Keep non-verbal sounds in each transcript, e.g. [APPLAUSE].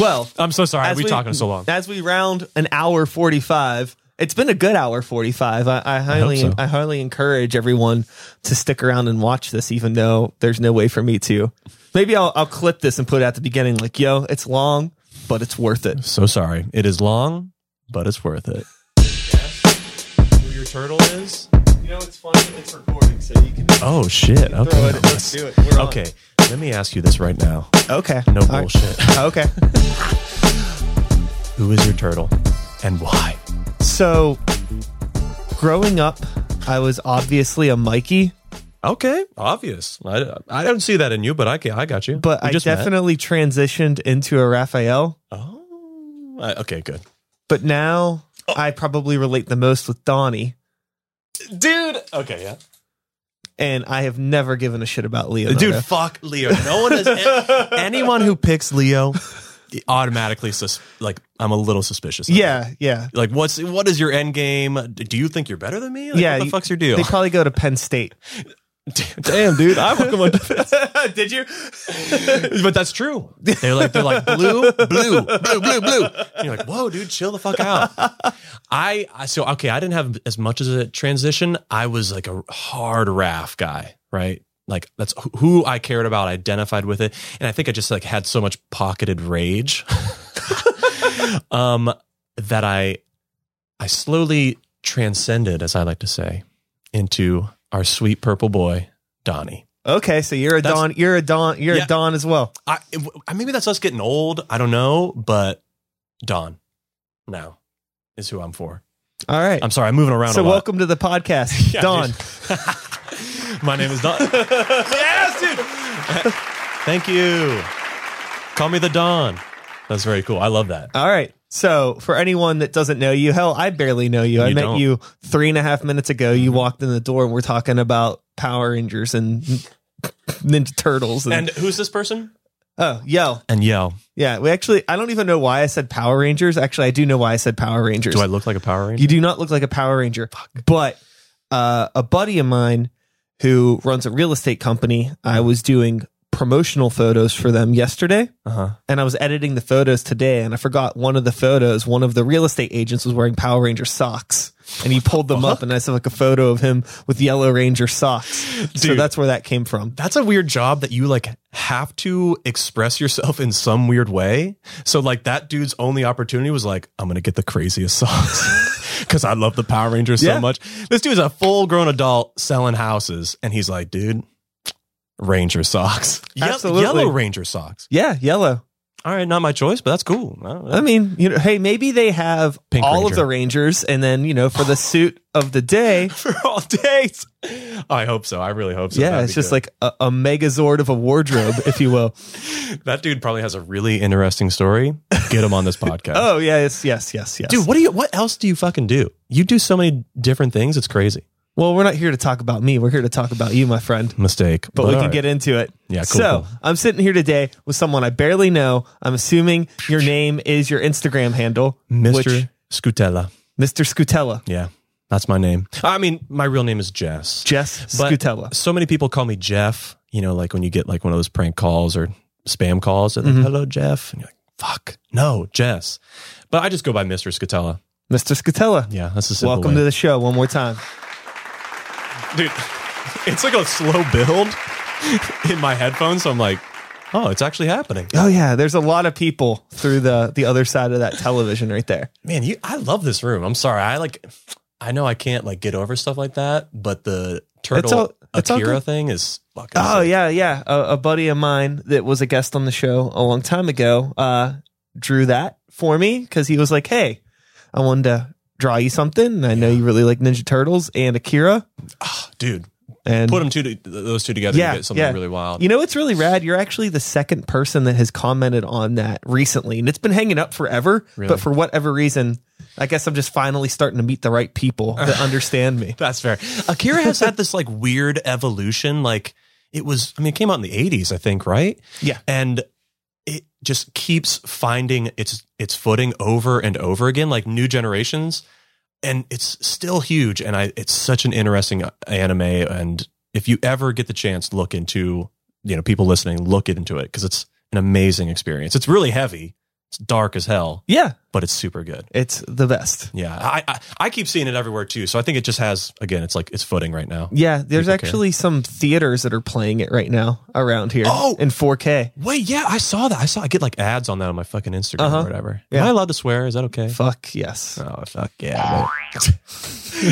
Well, I'm so sorry. as We talking so long. As we round an hour 45, it's been a good hour 45. I, I highly, so. I highly encourage everyone to stick around and watch this, even though there's no way for me to. Maybe I'll, I'll clip this and put it at the beginning, like, yo, it's long, but it's worth it. So sorry. It is long, but it's worth it. Who your turtle is? You know, it's funny. It's recording, so you can Oh shit. Okay. throw it. Let's do it. We're on. Let me ask you this right now. Okay. No All right. bullshit. [LAUGHS] Okay. Who is your turtle and why? So, growing up, I was obviously a Mikey, Okay, obvious. I, I don't see that in you, but I can, I got you. but We I just met. definitely transitioned into a Raphael. Oh, I- okay, good. But now I probably relate the most with Donnie, Dude. Okay, yeah. And I have never given a shit about Leo. Dude, fuck Leo. No one is [LAUGHS] anyone who picks Leo automatically sus- like I'm a little suspicious. of yeah, yeah. Like what's what is your end game? Do you think you're better than me? Like, yeah. What the you- fuck's your deal? They probably go to Penn State. [LAUGHS] Damn, dude. I welcome on defense. [LAUGHS] Did you? [LAUGHS] but that's true. They're like they're like blue, blue, blue, blue, blue. And you're like, whoa, dude, chill the fuck out. I, I so okay. I didn't have as much as a transition. I was like a hard Raph guy, right? Like that's who I cared about, identified with it, and I think I just like had so much pocketed rage, [LAUGHS] um, that I, I slowly transcended, as I like to say, into our sweet purple boy, Donnie. Okay, so you're a That's- Don. You're a Don. You're Yeah. a Don as well. I, maybe that's us getting old. I don't know, but Don now is who I'm for. All right. I'm sorry, I'm moving around so a lot. welcome to the podcast, [LAUGHS] Yeah, Don. [LAUGHS] My name is Don. [LAUGHS] yes, dude. Thank you. Call me the Don. That's very cool. I love that. All right. So, for anyone that doesn't know you, hell, I barely know you. I You met don't. you three and a half minutes ago. You walked in the door and we're talking about Power Rangers and [LAUGHS] Ninja Turtles. And, And who's this person? oh, Yell. And Yell. Yeah, we actually, I don't even know why I said Power Rangers. Actually, I do know why I said Power Rangers. Do I look like a Power Ranger? You do not look like a Power Ranger. But uh, a buddy of mine who runs a real estate company, I was doing promotional photos for them yesterday. Uh huh. and I was editing the photos today, and I forgot one of the photos. One of the real estate agents was wearing Power Ranger socks, and he pulled them up, and I saw like a photo of him with Yellow Ranger socks. So that's where that came from. That's a weird job that you like have to express yourself in some weird way. So like that dude's only opportunity was like, I'm gonna get the craziest socks [LAUGHS] because I love the Power Rangers Yeah. so much. This dude's a full grown adult selling houses, and he's like, dude, Ranger socks, [LAUGHS] Ye- Absolutely. yellow Ranger socks. Yeah, yellow. All right, not my choice, but that's cool. I don't know. I mean, you know, hey, maybe they have Pink all of the Rangers, and then you know, for the [LAUGHS] suit of the day, [LAUGHS] For all days, I hope so. I really hope so. yeah, That'd it's be just good. like a, a Megazord of a wardrobe, if you will. that dude probably has a really interesting story. Get him on this podcast. Oh yes, yes, yes, yes. Dude, what do you? What else do you fucking do? You do so many different things. It's crazy. Well, we're not here to talk about me. We're here to talk about you, my friend. Mistake, but we can right. get into it. Yeah, cool, So cool. I'm sitting here today with someone I barely know. I'm assuming your name is your Instagram handle, Mr. which- Scutella. Mr. Scutella, Yeah, that's my name. I mean, my real name is Jess. Jess But Scutella. So many people call me Jeff. You know, like when you get like one of those prank calls or spam calls, and they're like. Mm-hmm. "Hello, Jeff," and you're like, "Fuck, no, Jess." But I just go by Mr. Scutella. Mr. Scutella. Yeah, that's a simple Welcome way. to the show one more time. Dude. [LAUGHS] It's like a slow build [LAUGHS] in my headphones. So I'm like, oh, it's actually happening. Oh yeah, there's a lot of people through the the other side of that television right there. Man, you I love this room. I'm sorry. I like I know I can't like get over stuff like that, but the turtle all- Akira thing is fucking Oh sick. yeah, yeah. A, a buddy of mine that was a guest on the show a long time ago uh, drew that for me because he was like, "Hey, I wanted to draw you something. I know you really like Ninja Turtles and Akira." Ah, dude. And Put them two to, those two together Yeah, and get something yeah. really wild. You know what's really rad? You're actually the second person that has commented on that recently, and it's been hanging up forever. Really? But for whatever reason, I guess I'm just finally starting to meet the right people that [LAUGHS] understand me. That's fair. Akira has had this like weird evolution. Like it was, I mean, it came out in the 80s, I think, right? Yeah. And it just keeps finding its its footing over and over again, like new generations. And it's still huge. And I it's such an interesting uh, anime. And if you ever get the chance to look into, you know, people listening, look into it because it's an amazing experience. It's really heavy, It's dark as hell, Yeah, but it's super good. it's the best. Yeah, I, I I keep seeing it everywhere too. So I think it just has again, it's like it's footing right now. Yeah, there's People actually some theaters that are playing it right now around here. Oh! in 4K. Wait, yeah, I saw that. I saw I get like ads on that on my fucking Instagram Uh-huh. or whatever. Yeah. Am I allowed to swear? Is that okay? Fuck yes. Oh fuck yeah, [LAUGHS]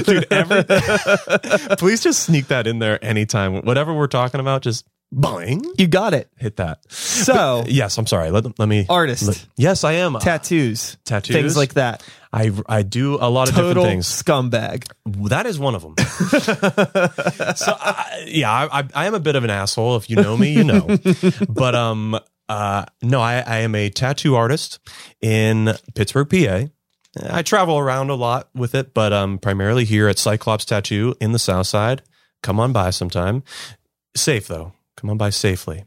dude! Every, [LAUGHS] [LAUGHS] please just sneak that in there anytime. Whatever we're talking about, just boing, You got it. hit that. So, Yes, I'm sorry. Let, let me. artist, let- yes, I am. tattoos, Tattoos, things like that. I I do a lot of Total different things. scumbag. That is one of them. [LAUGHS] so I, yeah, I, I, I am a bit of an asshole. If you know me, you know. [LAUGHS] but um, uh, no, I, I am a tattoo artist in Pittsburgh, PA. I travel around a lot with it, but um, primarily here at Cyclops Tattoo in the South Side. Come on by sometime. Safe though. Come on by safely.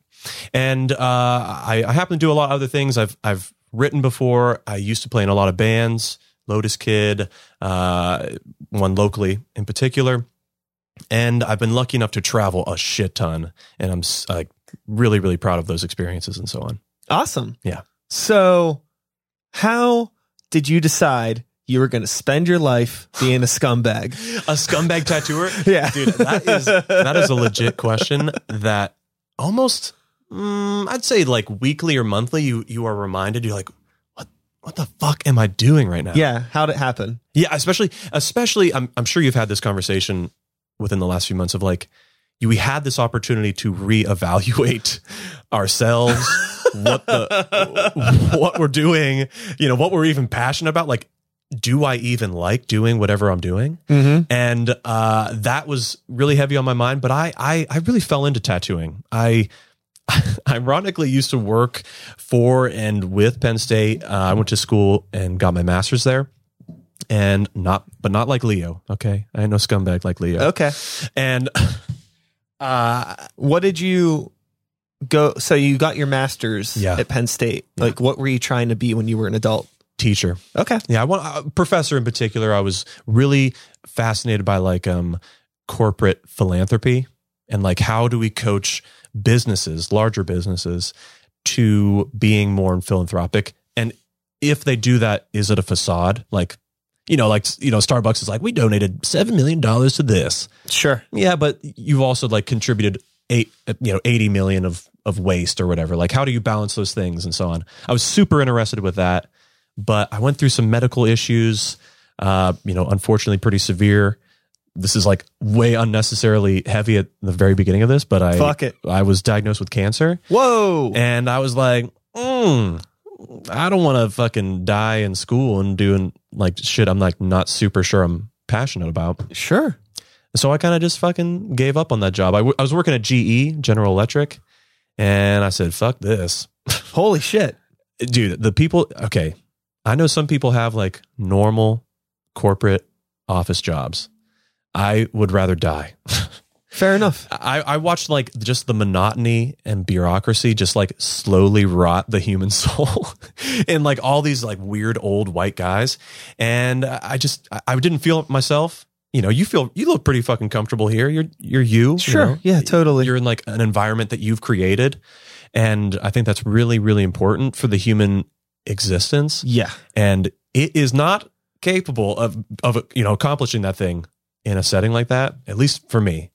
And uh, I, I happen to do a lot of other things. I've I've written before. I used to play in a lot of bands. Lotus Kid, uh, one locally in particular. And I've been lucky enough to travel a shit ton, and I'm like really, really proud of those experiences and so on. Awesome. Yeah. So, how did you decide you were going to spend your life being a scumbag? [LAUGHS] A scumbag tattooer, Yeah. dude. That is that is a legit question that almost mm, I'd say like weekly or monthly you you are reminded. You're like, what what the fuck am I doing right now? Yeah. How'd it happen? Yeah, especially especially I'm I'm sure you've had this conversation within the last few months of like you, we had this opportunity to reevaluate [LAUGHS] ourselves, what the [LAUGHS] what we're doing, you know, what we're even passionate about. Like, do I even like doing whatever I'm doing? Mm-hmm. And uh, that was really heavy on my mind. But I I, I really fell into tattooing. I [LAUGHS] ironically used to work for and with Penn State. Uh, I went to school and got my master's there. And not, but not like Leo. Okay, I ain't no scumbag like Leo. Okay. And [LAUGHS] uh, What did you go? So, you got your master's Yeah. at Penn State. Like, what were you trying to be when you were an adult? Teacher. Okay. Yeah, I want uh, professor in particular. I was really fascinated by like um corporate philanthropy and like how do we coach businesses, larger businesses, to being more philanthropic. And if they do that, is it a facade? Like, you know, like you know, Starbucks is like, we donated seven million dollars to this. Sure. Yeah, but you've also like contributed eight, you know, eighty million of of waste or whatever. Like, how do you balance those things and so on? I was super interested with that, but I went through some medical issues. Uh, you know, unfortunately, pretty severe. This is like way unnecessarily heavy at the very beginning of this, but I Fuck it. I was diagnosed with cancer, Whoa. and I was like, mm, I don't want to fucking die in school and doing like shit. I'm like not super sure I'm passionate about. sure. So I kind of just fucking gave up on that job. I, w- I was working at GE, General Electric, and I said, fuck this. [LAUGHS] Holy shit. Dude, the people, okay, I know some people have like normal corporate office jobs. I would rather die. [LAUGHS] Fair enough. I, I watched like just the monotony and bureaucracy just like slowly rot the human [LAUGHS] soul in like all these like weird old white guys. And I just, I- didn't feel it myself. You know, you feel, you look pretty fucking comfortable here. You're, you're you. you Sure. know? Yeah, totally. You're in like an environment that you've created. And I think that's really, really important for the human existence. yeah. And it is not capable of, of, you know, accomplishing that thing in a setting like that, at least for me.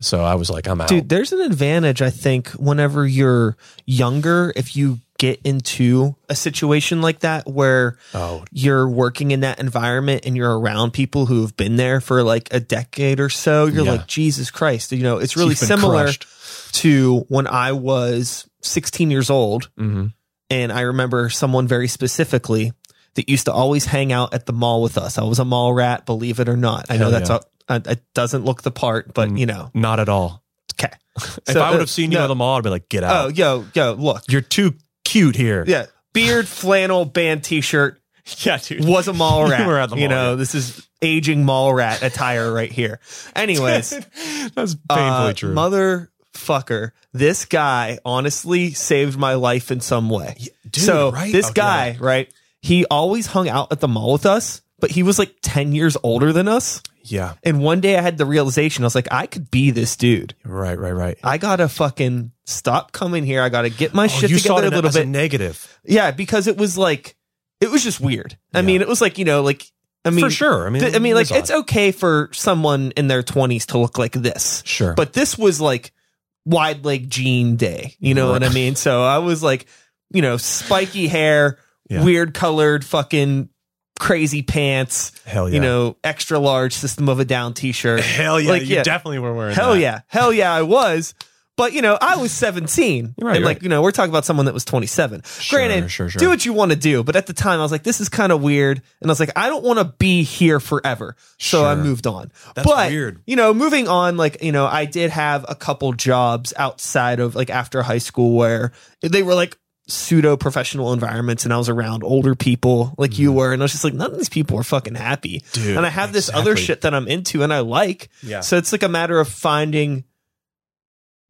So I was like, I'm out. Dude, there's an advantage, I think, whenever you're younger, if you get into a situation like that where oh, you're working in that environment and you're around people who have been there for like a decade or so, you're Yeah. like, Jesus Christ. You know, it's really similar crushed. to when I was 16 years old. Mhm. And I remember someone very specifically that used to always hang out at the mall with us. I was a mall rat, believe it or not. I know Hell that's yeah. a, uh, it doesn't look the part, but Mm. you know, Not at all. okay. [LAUGHS] if I would have seen you no. at the mall, I'd be like, get out. Oh, yo, yo, look. You're too cute here. Yeah. Beard, flannel, band t shirt, [LAUGHS] Yeah, dude. was a mall [LAUGHS] You rat. were at the you mall, know, yeah. this is aging mall rat attire right here. Anyways, That's painfully uh, true. Motherfucker, this guy honestly saved my life in some way. dude, so right? this Okay. guy, right? He always hung out at the mall with us, but he was like 10 years older than us. Yeah. And one day I had the realization I was like, I could be this dude. Right, right, right. I gotta fucking stop coming here. I gotta get my Oh, shit you saw together it a little as bit. a negative. yeah, because it was like, it was just weird. I Yeah. mean, it was like, you know, like, I mean, For sure. I mean, th- I mean, like, it's odd. okay for someone in their 20s to look like this. Sure. But this was like wide leg jean day. You know what I mean? So I was like, you know, spiky hair, Yeah. weird colored fucking crazy pants, hell yeah. you know, extra large System of a Down t shirt. hell yeah. like, you yeah. definitely were wearing Hell that. yeah. Hell yeah, I was. But, you know, I was 17. Right, and, like, right. you know, we're talking about someone that was 27. Sure, Granted, sure, sure. do what you want to do. But at the time, I was like, this is kind of weird. And I was like, I don't want to be here forever. So I moved on. That's but, weird. You know, moving on, like, you know, I did have a couple jobs outside of like after high school where they were like pseudo professional environments and I was around older people like you were. And I was just like, none of these people are fucking happy. Mm. Dude, and I have this other shit that I'm into and I like. Yeah. So it's like a matter of finding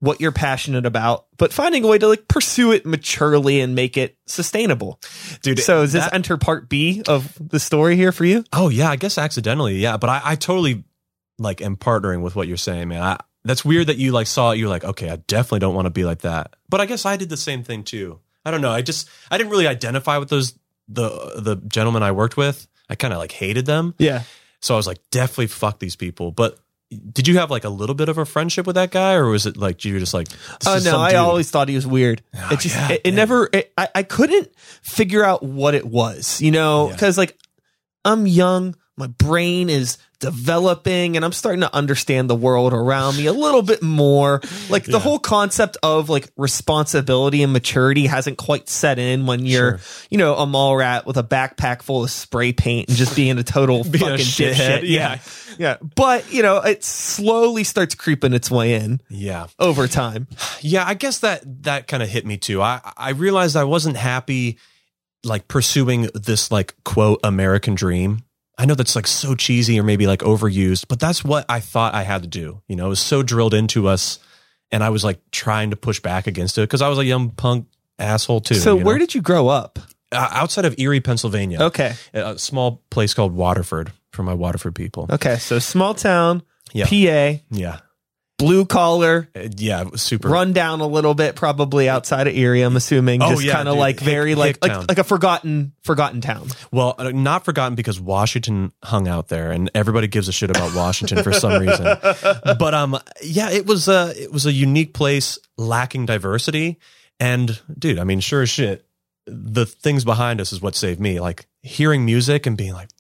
what you're passionate about, but finding a way to like pursue it maturely and make it sustainable. Dude, So is this that- enter part B of the story here for you? Oh yeah, I guess accidentally, yeah. But I, I totally like am partnering with what you're saying, man. I, that's weird that you like saw it. You're like, okay, I definitely don't want to be like that. But I guess I did the same thing too. I don't know. I just I didn't really identify with those the the gentlemen I worked with. I kind of like hated them. Yeah. So I was like, definitely fuck these people. But did you have like a little bit of a friendship with that guy, or was it like you were just like, Oh is no, some I dude? always thought he was weird. Oh, it just yeah, it, it never it, I I couldn't figure out what it was, you know, Yeah. cuz like I'm young, my brain is developing and I'm starting to understand the world around me a little bit more. Like the Yeah. whole concept of like responsibility and maturity hasn't quite set in when you're, Sure. you know, a mall rat with a backpack full of spray paint and just being a total [LAUGHS] Being a fucking shithead, dipshit. yeah. yeah. Yeah. But, you know, it slowly starts creeping its way in yeah. over time. Yeah, I guess that that kind of hit me too. I I realized I wasn't happy like pursuing this like quote American dream. I know that's like so cheesy or maybe like overused, but that's what I thought I had to do. You know, it was so drilled into us and I was like trying to push back against it because I was a young punk asshole too. So where know? did you grow up? uh, outside of Erie, Pennsylvania, Okay. a small place called Waterford for my Waterford people. Okay. So small town, Yeah. PA, Yeah. Blue collar, Uh, Yeah, super run down a little bit, probably outside of Erie. I'm assuming, Oh, just yeah, kind of like Hick- very like hick like, town. like a forgotten forgotten town. Well, uh, not forgotten because Washington hung out there, and everybody gives a shit about Washington for some reason. [LAUGHS] But um, yeah, it was a it was a unique place, lacking diversity, and dude, I mean, sure as shit, the things behind us is what saved me. Like hearing music and being like,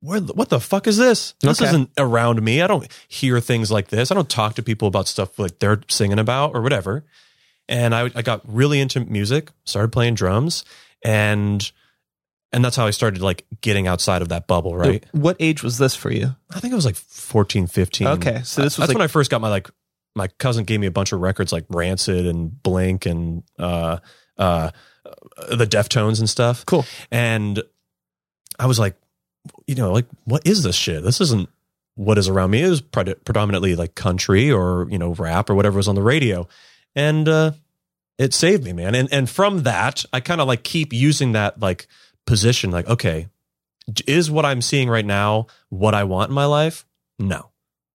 where what the fuck is this? This Okay. isn't around me. I don't hear things like this. I don't talk to people about stuff like they're singing about or whatever. And I I got really into music, started playing drums, and and that's how I started like getting outside of that bubble, right? What age was this for you? I think it was like 14, 15. Okay, so this was that's like- when I first got my like my cousin gave me a bunch of records like Rancid and Blink and uh uh the Deftones and stuff. Cool. And I was like, you know, like what is this shit? This isn't what is around me. It was pred- predominantly like country or you know rap or whatever was on the radio, and uh it saved me, man. And and from that, I kind of like keep using that like position, like okay, is what I'm seeing right now what I want in my life? No.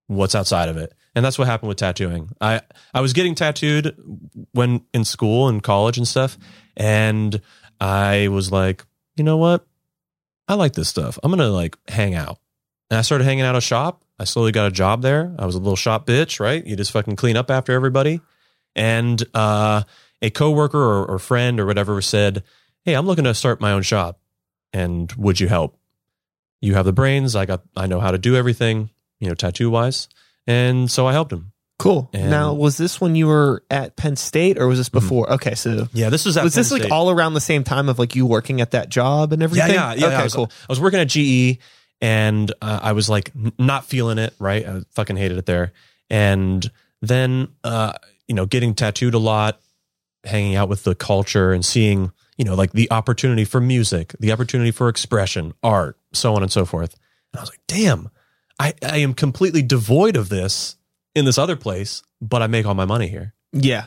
What's outside of it? And that's what happened with tattooing. I I was getting tattooed when in school and college and stuff, and I was like, you know what? I like this stuff. I'm gonna like hang out. And I started hanging out a shop. I slowly got a job there. I was a little shop bitch, right? You just fucking clean up after everybody. And uh, a coworker or, or friend or whatever said, "Hey, I'm looking to start my own shop, and would you help? You have the brains. I got. I know how to do everything, you know, tattoo wise." And so I helped him. Cool. And- now, was this when you were at Penn State, or was this Mhm. before? Okay, so Yeah, this was at was this Penn like all around the same time of like you working at that job and everything? yeah, yeah. Okay, I was, cool. I was working at GE and uh, I was like not feeling it, right? I fucking hated it there. And then, uh, you know, getting tattooed a lot, hanging out with the culture and seeing, you know, like the opportunity for music, the opportunity for expression, art, so on and so forth. And I was like, damn, I, I am completely devoid of this in this other place, but I make all my money here. Yeah.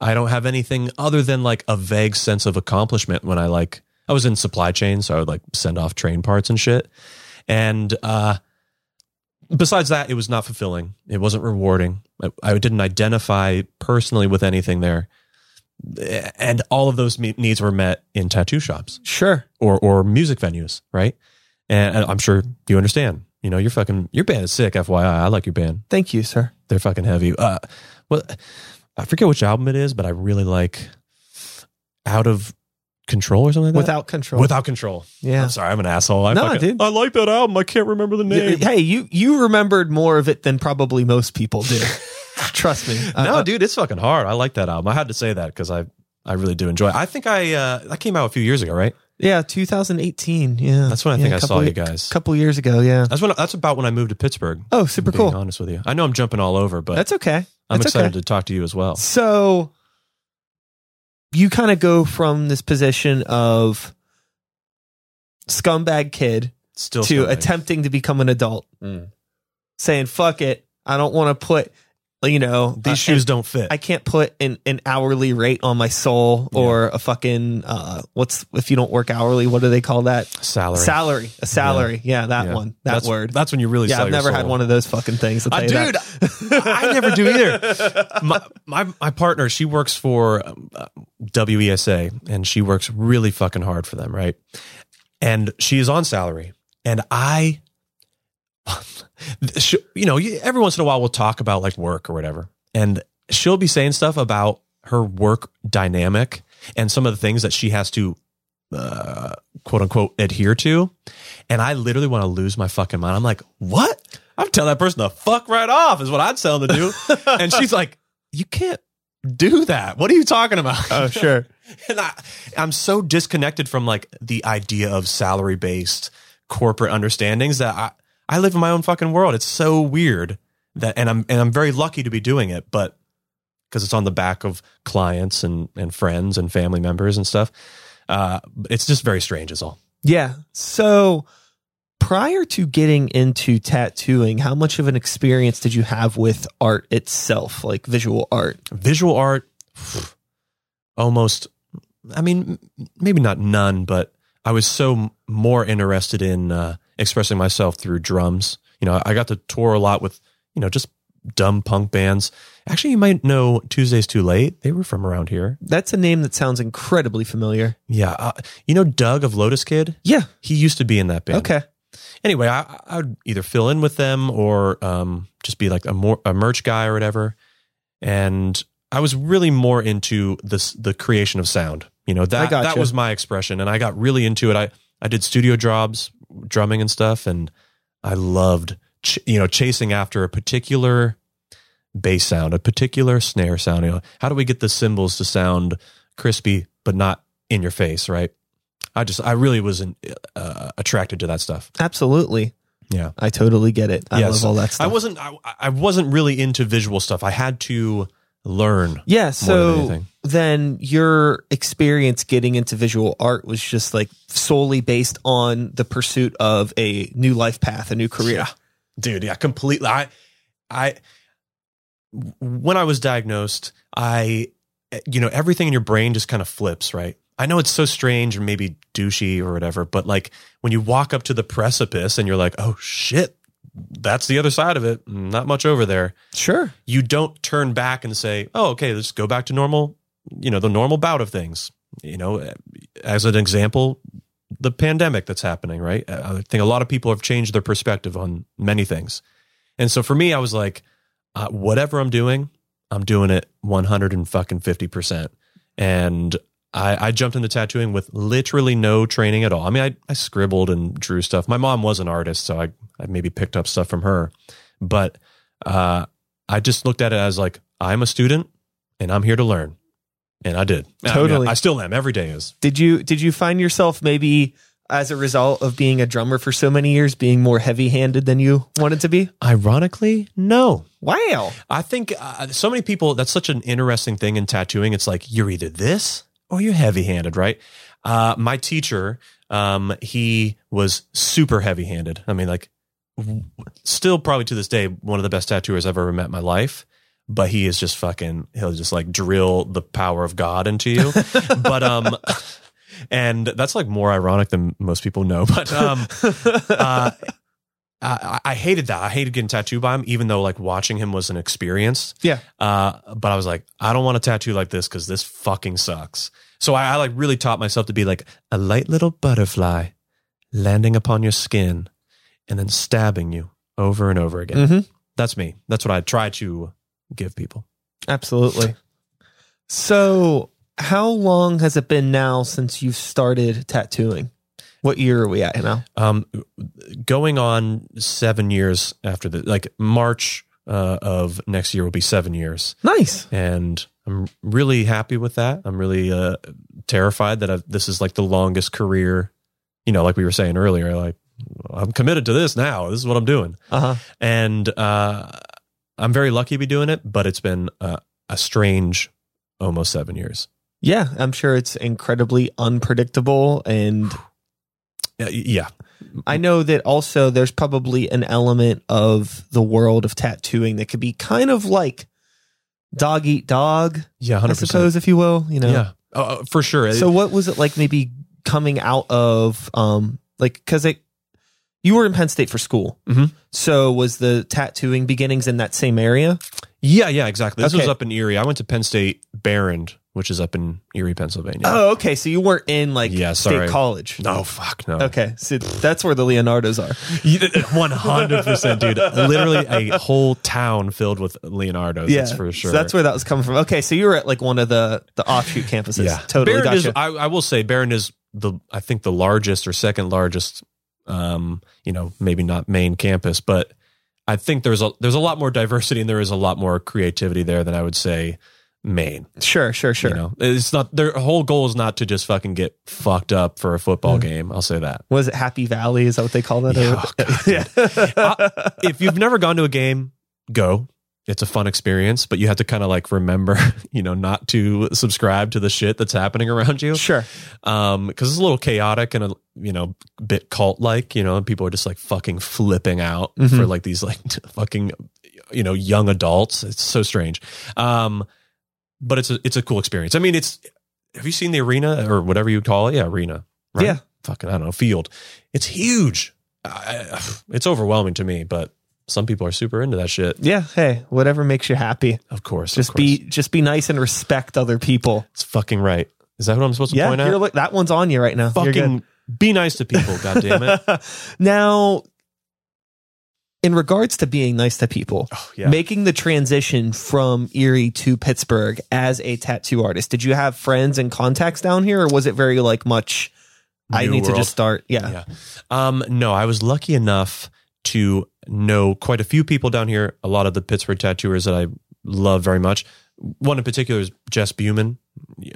I don't have anything other than like a vague sense of accomplishment when I like I was in supply chain, so I would like send off train parts and shit. And uh besides that, it was not fulfilling. It wasn't rewarding. I, I didn't identify personally with anything there, and all of those me- needs were met in tattoo shops Sure. or or music venues, right? And I'm sure you understand. You know, your fucking your band is sick. FYI, I like your band. Thank you, sir. They're fucking heavy. Uh, well, I forget which album it is, but I really like Out of Control or something like that. Without control. Without Control. yeah. I'm sorry, I'm an asshole. I No, fucking- dude. I like that album. I can't remember the name. Hey, you you remembered more of it than probably most people do. [LAUGHS] Trust me. no, Uh, dude, it's fucking hard. I like that album. I had to say that because I I really do enjoy. it. I think I uh, that came out a few years ago, right? Yeah, 2018. Yeah, That's when I Yeah, think I couple saw you ye- guys. couple years ago. Yeah. That's when that's about when I moved to Pittsburgh. Oh, super being cool. honest with you, I know I'm jumping all over, but That's okay. I'm That's excited okay. to talk to you as well. So you kind of go from this position of scumbag kid Still to scumbag. attempting to become an adult, Mm. saying "fuck it," I don't want to put, you know, These uh, shoes don't fit. I can't put an, an hourly rate on my soul or a fucking uh what's if you don't work hourly, what do they call that? Salary. Salary. A salary. Yeah, that Yeah. one. That that's, word. That's when you really. yeah, I've never had one of those fucking things. Uh, dude. I never do either. [LAUGHS] My, my my partner, she works for um, uh, WESA, and she works really fucking hard for them, right? And she is on salary, and I, you know, every once in a while we'll talk about like work or whatever, and she'll be saying stuff about her work dynamic and some of the things that she has to. Uh, quote unquote adhere to, and I literally want to lose my fucking mind. I'm like, what? I'm telling that person to fuck right off is what I'd tell them to do. [LAUGHS] and she's like, you can't do that. What are you talking about? Oh, sure. [LAUGHS] and I, I'm so disconnected from like the idea of salary based corporate understandings that I, I live in my own fucking world. It's so weird that, and I'm, and I'm very lucky to be doing it, but because it's on the back of clients and, and friends and family members and stuff. Uh, it's just very strange is all. Yeah. So prior to getting into tattooing, how much of an experience did you have with art itself, like visual art? visual art almost i mean maybe not none but i was so more interested in uh, expressing myself through drums you know i got to tour a lot with you know just dumb punk bands actually you might know tuesdays too late they were from around here That's a name that sounds incredibly familiar. yeah uh, you know doug of lotus kid Yeah. he used to be in that band Okay. anyway, I, I would either fill in with them or um, just be like a more a merch guy or whatever. And I was really more into this the creation of sound. You know that that was my expression, and I got really into it. I I did studio jobs, drumming and stuff, and I loved ch- you know chasing after a particular bass sound, a particular snare sound. You know, how do we get the cymbals to sound crispy but not in your face, right? I just I really was uh, attracted to that stuff. Absolutely. Yeah. I totally get it. I Yes. love all that stuff. I wasn't I, I wasn't really into visual stuff. I had to learn. Yeah, than so anything. then your experience getting into visual art was just like solely based on the pursuit of a new life path, a new career. Yeah. Dude, yeah, completely. I I when I was diagnosed, I you know, everything in your brain just kind of flips, right? I know it's so strange or maybe douchey or whatever, but like when you walk up to the precipice and you're like, "Oh shit, that's the other side of it. Not much over there." Sure. you don't turn back and say, "Oh, okay, let's go back to normal." You know, the normal bout of things. You know, as an example, the pandemic that's happening. Right. I think a lot of people have changed their perspective on many things, and so for me, I was like, uh, whatever I'm doing, I'm doing it 100 and fucking 50 percent, and. I, I jumped into tattooing with literally no training at all. I mean, I, I scribbled and drew stuff. My mom was an artist, so I, I maybe picked up stuff from her. But uh, I just looked at it as like I'm a student and I'm here to learn, and I did. I mean, Totally. I, still am. Every day is. Did you did you find yourself maybe as a result of being a drummer for so many years being more heavy-handed than you wanted to be? Ironically, no. Wow. I think uh, so many people. That's such an interesting thing in tattooing. It's like you're either this or you're heavy-handed, right? Uh, my teacher, um, he was super heavy-handed. I mean, like, still probably to this day one of the best tattooers I've ever met in my life. But he is just fucking. He'll just like drill the power of God into you. [LAUGHS] but um, and that's like more ironic than most people know. But um, [LAUGHS] uh, I, I hated that. I hated getting tattooed by him, even though like watching him was an experience. Yeah. Uh, but I was like, I don't want a tattoo like this because this fucking sucks. So I, I like really taught myself to be like a light little butterfly landing upon your skin and then stabbing you over and over again. Mm-hmm. That's me. That's what I try to give people. Absolutely. So, how long has it been now since you started tattooing? What year are we at now? Um, going on seven years after the like March uh, of next year will be seven years, Nice. and I'm really happy with that. I'm really uh, terrified that I've, this is like the longest career. You know, like we were saying earlier, like I'm committed to this now. This is what I'm doing, Uh huh. and uh, I'm very lucky to be doing it. But it's been uh, a strange, almost seven years. Yeah, I'm sure it's incredibly unpredictable. And Yeah, yeah, I know that also there's probably an element of the world of tattooing that could be kind of like dog eat dog, yeah, I hundred percent. suppose, if you will. You know? Yeah, oh, for sure. So what was it like maybe coming out of um like because it you were in Penn State for school. Mhm. So was the tattooing beginnings in that same area? Yeah, yeah, exactly. This was up in Erie. I went to Penn State Behrend, which is up in Erie, Pennsylvania. Oh, okay. So you weren't in like Yeah, state college. no, fuck no. Okay. So that's where the Leonardos are. One hundred percent, dude. Literally a whole town filled with Leonardos. That's for sure. So that's where that was coming from. Okay. So you were at like one of the the offshoot campuses. yeah, Totally. Behrend is. I, I will say, Behrend is the. I think the largest or second largest. Um, you know, maybe not main campus, but I think there's a there's a lot more diversity and there is a lot more creativity there than I would say main. sure. Sure. Sure. You know, it's not their whole goal is not to just fucking get fucked up for a football Mm. game. I'll say that. Was it Happy Valley? Is that what they call that? Yeah, oh, [LAUGHS] God, yeah. [LAUGHS] if you've never gone to a game, go. It's a fun experience, but you have to kind of like remember, [LAUGHS] you know, not to subscribe to the shit that's happening around you. sure. Um, because it's a little chaotic and a you know bit cult like. You know, and people are just like fucking flipping out Mhm. for like these like fucking you know young adults. It's so strange. Um, but it's a it's a cool experience. I mean, it's have you seen the arena or whatever you call it? Yeah, arena. Right? Yeah. Fucking I don't know field. It's huge. I, [SIGHS] it's overwhelming to me, but some people are super into that shit. Yeah. Hey, whatever makes you happy. Of course, of Just course. be just be nice and respect other people. It's fucking right. Is that what I'm supposed to Yeah, point out? like that one's on you right now. Fucking be nice to people. [LAUGHS] God damn it. now, in regards to being nice to people, Oh, yeah. making the transition from Erie to Pittsburgh as a tattoo artist, did you have friends and contacts down here, or was it very like much? I New need to just start. Yeah. Yeah. Um, no, I was lucky enough to know quite a few people down here. A lot of the Pittsburgh tattooers that I love very much. One in particular is Jess Buman.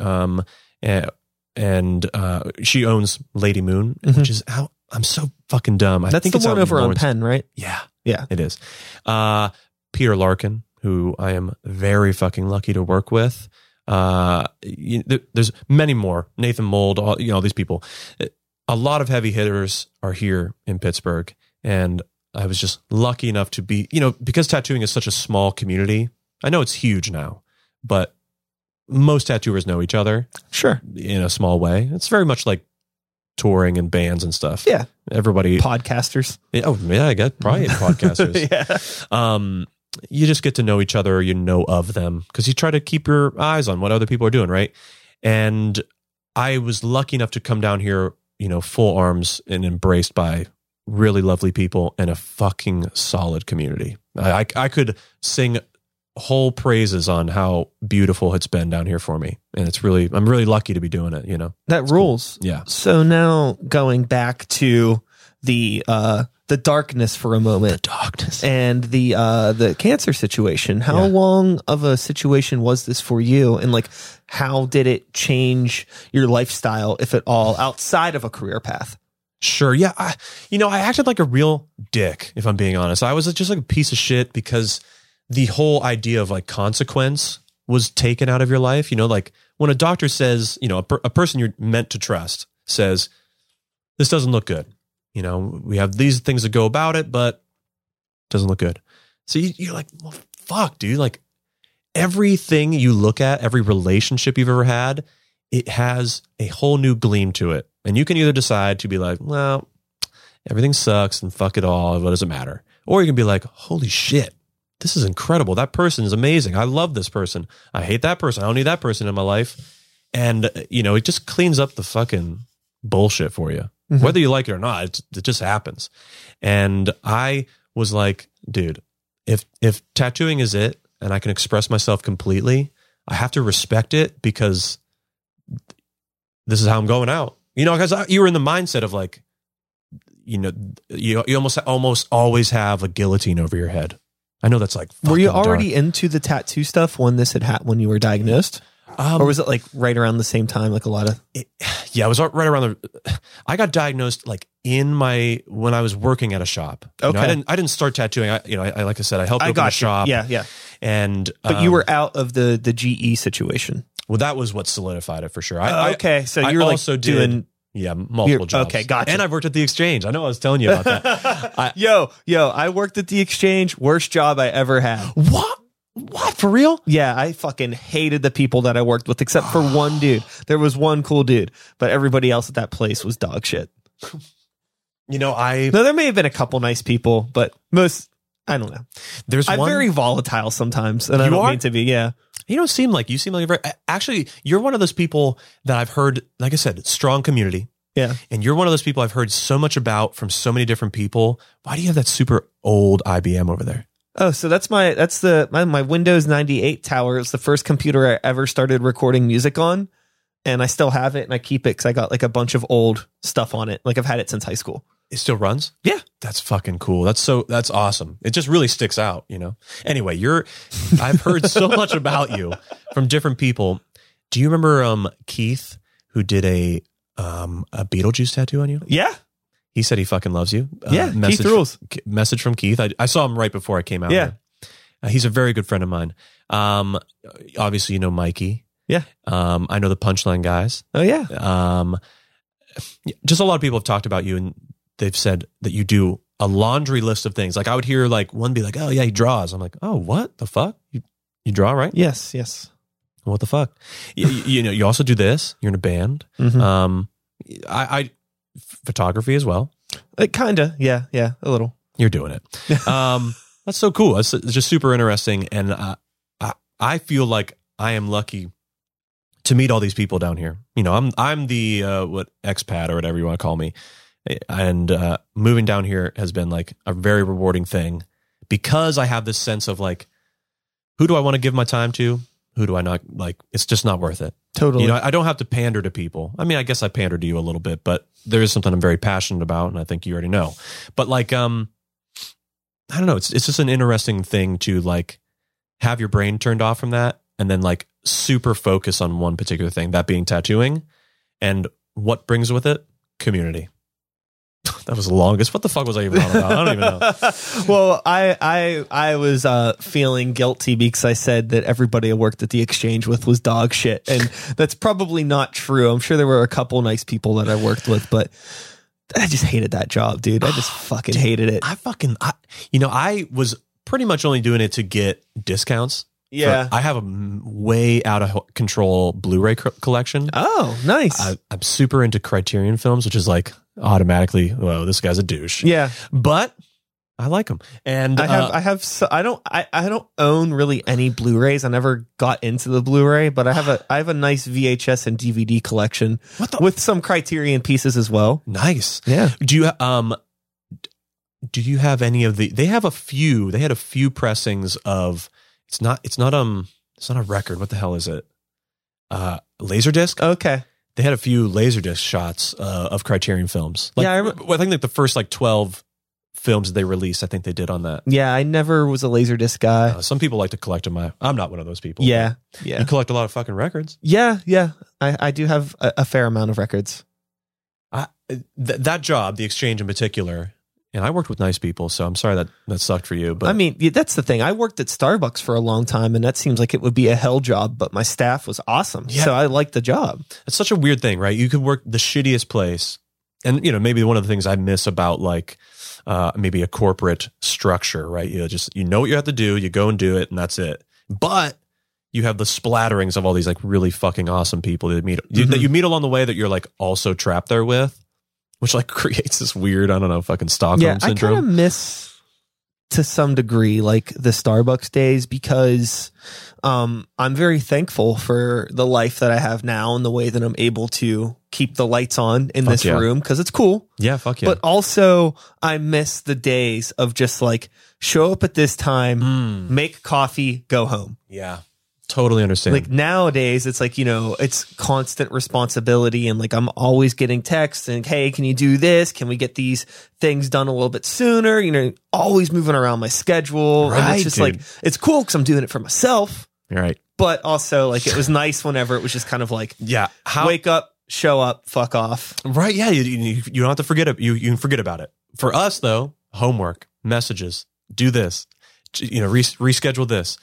Um, and, and uh, she owns Lady Moon, Mhm. which is how I'm so fucking dumb. I That's think the it's one over on Penn, right? Yeah. Yeah. It is. Uh, Peter Larkin, who I am very fucking lucky to work with. Uh, you, there- there's many more. Nathan Mold, all, you know, these people. A lot of heavy hitters are here in Pittsburgh. And I was just lucky enough to be, you know, because tattooing is such a small community. I know it's huge now, but most tattooers know each other Sure. in a small way. It's very much like touring and bands and stuff. Yeah. Everybody. Podcasters. Oh, yeah, I guess probably [LAUGHS] podcasters yeah. um, you just get to know each other, you know of them because you try to keep your eyes on what other people are doing, right? And I was lucky enough to come down here, you know, full arms and embraced by really lovely people and a fucking solid community. I, I, I could sing whole praises on how beautiful it's been down here for me, and it's really, I'm really lucky to be doing it. You know, That rules. yeah, So now going back to the uh the darkness for a moment. darkness. and the uh the cancer situation how Yeah. long of a situation was this for you and like how did it change your lifestyle if at all outside of a career path Sure. Yeah. I, you know, I acted like a real dick, if I'm being honest. I was just like a piece of shit because the whole idea of like consequence was taken out of your life. You know, like when a doctor says, you know, a, per, a person you're meant to trust says, this doesn't look good. You know, we have these things to go about it, but it doesn't look good. So you, you're like, well, fuck, dude. Like everything you look at, every relationship you've ever had, it has a whole new gleam to it. And you can either decide to be like, well, everything sucks and fuck it all. What does it matter? Or you can be like, holy shit, this is incredible. That person is amazing. I love this person. I hate that person. I don't need that person in my life. And, uh, you know, it just cleans up the fucking bullshit for you. Mhm. Whether you like it or not, it, it just happens. And I was like, dude, if if tattooing is it and I can express myself completely, I have to respect it because this is how I'm going out. You know, because you were in the mindset of like, you know, you you almost almost always have a guillotine over your head. I know that's like. Were you fucking dark. already into the tattoo stuff when this had happened when you were diagnosed, Um, or was it like right around the same time? Like a lot of [SIGHS] yeah, it was right around the. [SIGHS] I got diagnosed like in my when I was working at a shop. You know, I Okay. didn't. I didn't start tattooing. I, you know, I, I like I said, I helped I open a you. shop. Yeah, yeah. and But you um, were out of the the GE situation. well. That was what solidified it for sure. I, Oh, okay, so I you're like also doing yeah, multiple You're- jobs. okay, gotcha. And I've worked at the exchange. I know I was telling you about that. [LAUGHS] I- yo, yo, I worked at the exchange. Worst job I ever had. what? What for real? Yeah, I fucking hated the people that I worked with, except for [GASPS] one dude. There was one cool dude, but everybody else at that place was dog shit. [LAUGHS] You know, I No, there may have been a couple nice people, but most, I don't know. there's I'm one. very volatile sometimes, and I don't are? mean to be. Yeah, you don't seem like you seem like a very. Actually, you're one of those people that I've heard. Like I said, strong community. yeah. And you're one of those people I've heard so much about from so many different people. Why do you have that super old IBM over there? Oh, so that's my that's the my, my Windows 98 tower. It's the first computer I ever started recording music on, and I still have it and I keep it because I got like a bunch of old stuff on it. Like I've had it since high school. It still runs? Yeah. That's fucking cool. That's so that's awesome. It just really sticks out, you know. Anyway, you're I've heard so [LAUGHS] much about you from different people. Do you remember um Keith who did a um a Beetlejuice tattoo on you? Yeah, He said he fucking loves you. Uh, yeah. Keith message, rules. message from Keith. I, I saw him right before I came out. Yeah. Uh, he's a very good friend of mine. Um obviously you know Mikey. Yeah. Um I know the Punchline guys. Oh yeah. Um, just a lot of people have talked about you, and they've said that you do a laundry list of things. Like I would hear like one be like, "Oh yeah, he draws." I'm like, "Oh, what the fuck? You you draw right? Yes. Yes. What the fuck? you, you- know, you also do this. You're in a band. Mhm. Um, I, I photography as well. Like kinda. Yeah. Yeah. A little. You're doing it. [LAUGHS] Um, that's so cool. It's, it's just super interesting, and uh, I I feel like I am lucky to meet all these people down here. You know, I'm I'm the uh, what expat or whatever you want to call me, and uh, moving down here has been like a very rewarding thing because I have this sense of like, who do I want to give my time to? Who do I not like? It's just not worth it. Totally. You know, I don't have to pander to people. I mean, I guess I pander to you a little bit, but there is something I'm very passionate about, and I think you already know. But like, um, I don't know. It's it's just an interesting thing to like have your brain turned off from that, and then like super focus on one particular thing, that being tattooing, and what brings with it community. [LAUGHS] that was the longest. What the fuck was I even on about? I don't even know. [LAUGHS] well, I I I was uh, feeling guilty because I said that everybody I worked at the exchange with was dog shit, and [LAUGHS] that's probably not true. I'm sure there were a couple nice people that I worked with, but I just hated that job, dude. I just [SIGHS] fucking hated it. I fucking, I, you know, I was pretty much only doing it to get discounts. Yeah. For- I have a way out of control Blu-ray co- collection. Oh, nice. I, I'm super into Criterion films, which is like automatically, whoa, this guy's a douche. yeah, But I like them, and I have uh, I have so, I don't I, I don't own really any Blu-rays. I never got into the Blu-ray, but I have a I have a nice VHS and DVD collection what the with some Criterion pieces as well. nice. Yeah. Do you um? Do you have any of the? They have a few. They had a few pressings of. It's not. It's not um. It's not a record. What the hell is it? Uh, Laserdisc. Okay. They had a few laserdisc shots uh, of Criterion films. Like, Yeah, I I, rem- I think like the first like twelve films they released, I think they did on that. Yeah, I never was a Laserdisc guy. Uh, some people like to collect them. I, I'm not one of those people. yeah. Yeah. you collect a lot of fucking records. Yeah, yeah. I, I do have a, a fair amount of records. I, th- that job, the exchange in particular, and I worked with nice people, so I'm sorry that that sucked for you. But I mean, that's the thing. I worked at Starbucks for a long time, and that seems like it would be a hell job, but my staff was awesome. Yeah. So I liked the job. it's such a weird thing, right? You could work the shittiest place, and you know maybe one of the things I miss about like uh, maybe a corporate structure, right? You know, just you know what you have to do, you go and do it, and that's it. But you have the splatterings of all these like really fucking awesome people that you meet you, that you meet along the way that you're like also trapped there with. Which like [LAUGHS] creates this weird, I don't know, fucking Stockholm syndrome. yeah, I kind syndrome. of miss to some degree like the Starbucks days because um, I'm very thankful for the life that I have now and the way that I'm able to keep the lights on in Fuck this yeah. room because it's cool. yeah, fuck yeah. But also, I miss the days of just like show up at this time, Mm, make coffee, go home. yeah, totally understand. Like nowadays, it's like, you know, it's constant responsibility. And like, I'm always getting texts and, hey, can you do this? Can we get these things done a little bit sooner? You know, always moving around my schedule. and Right, it's just dude. like, it's cool because I'm doing it for myself. You're right. But also, like, it was nice whenever it was just kind of like, Yeah. How, wake up, show up, fuck off. Right. Yeah. You, you, you don't have to forget it. You, you can forget about it. For us, though, homework, messages, do this, you know, res- reschedule this.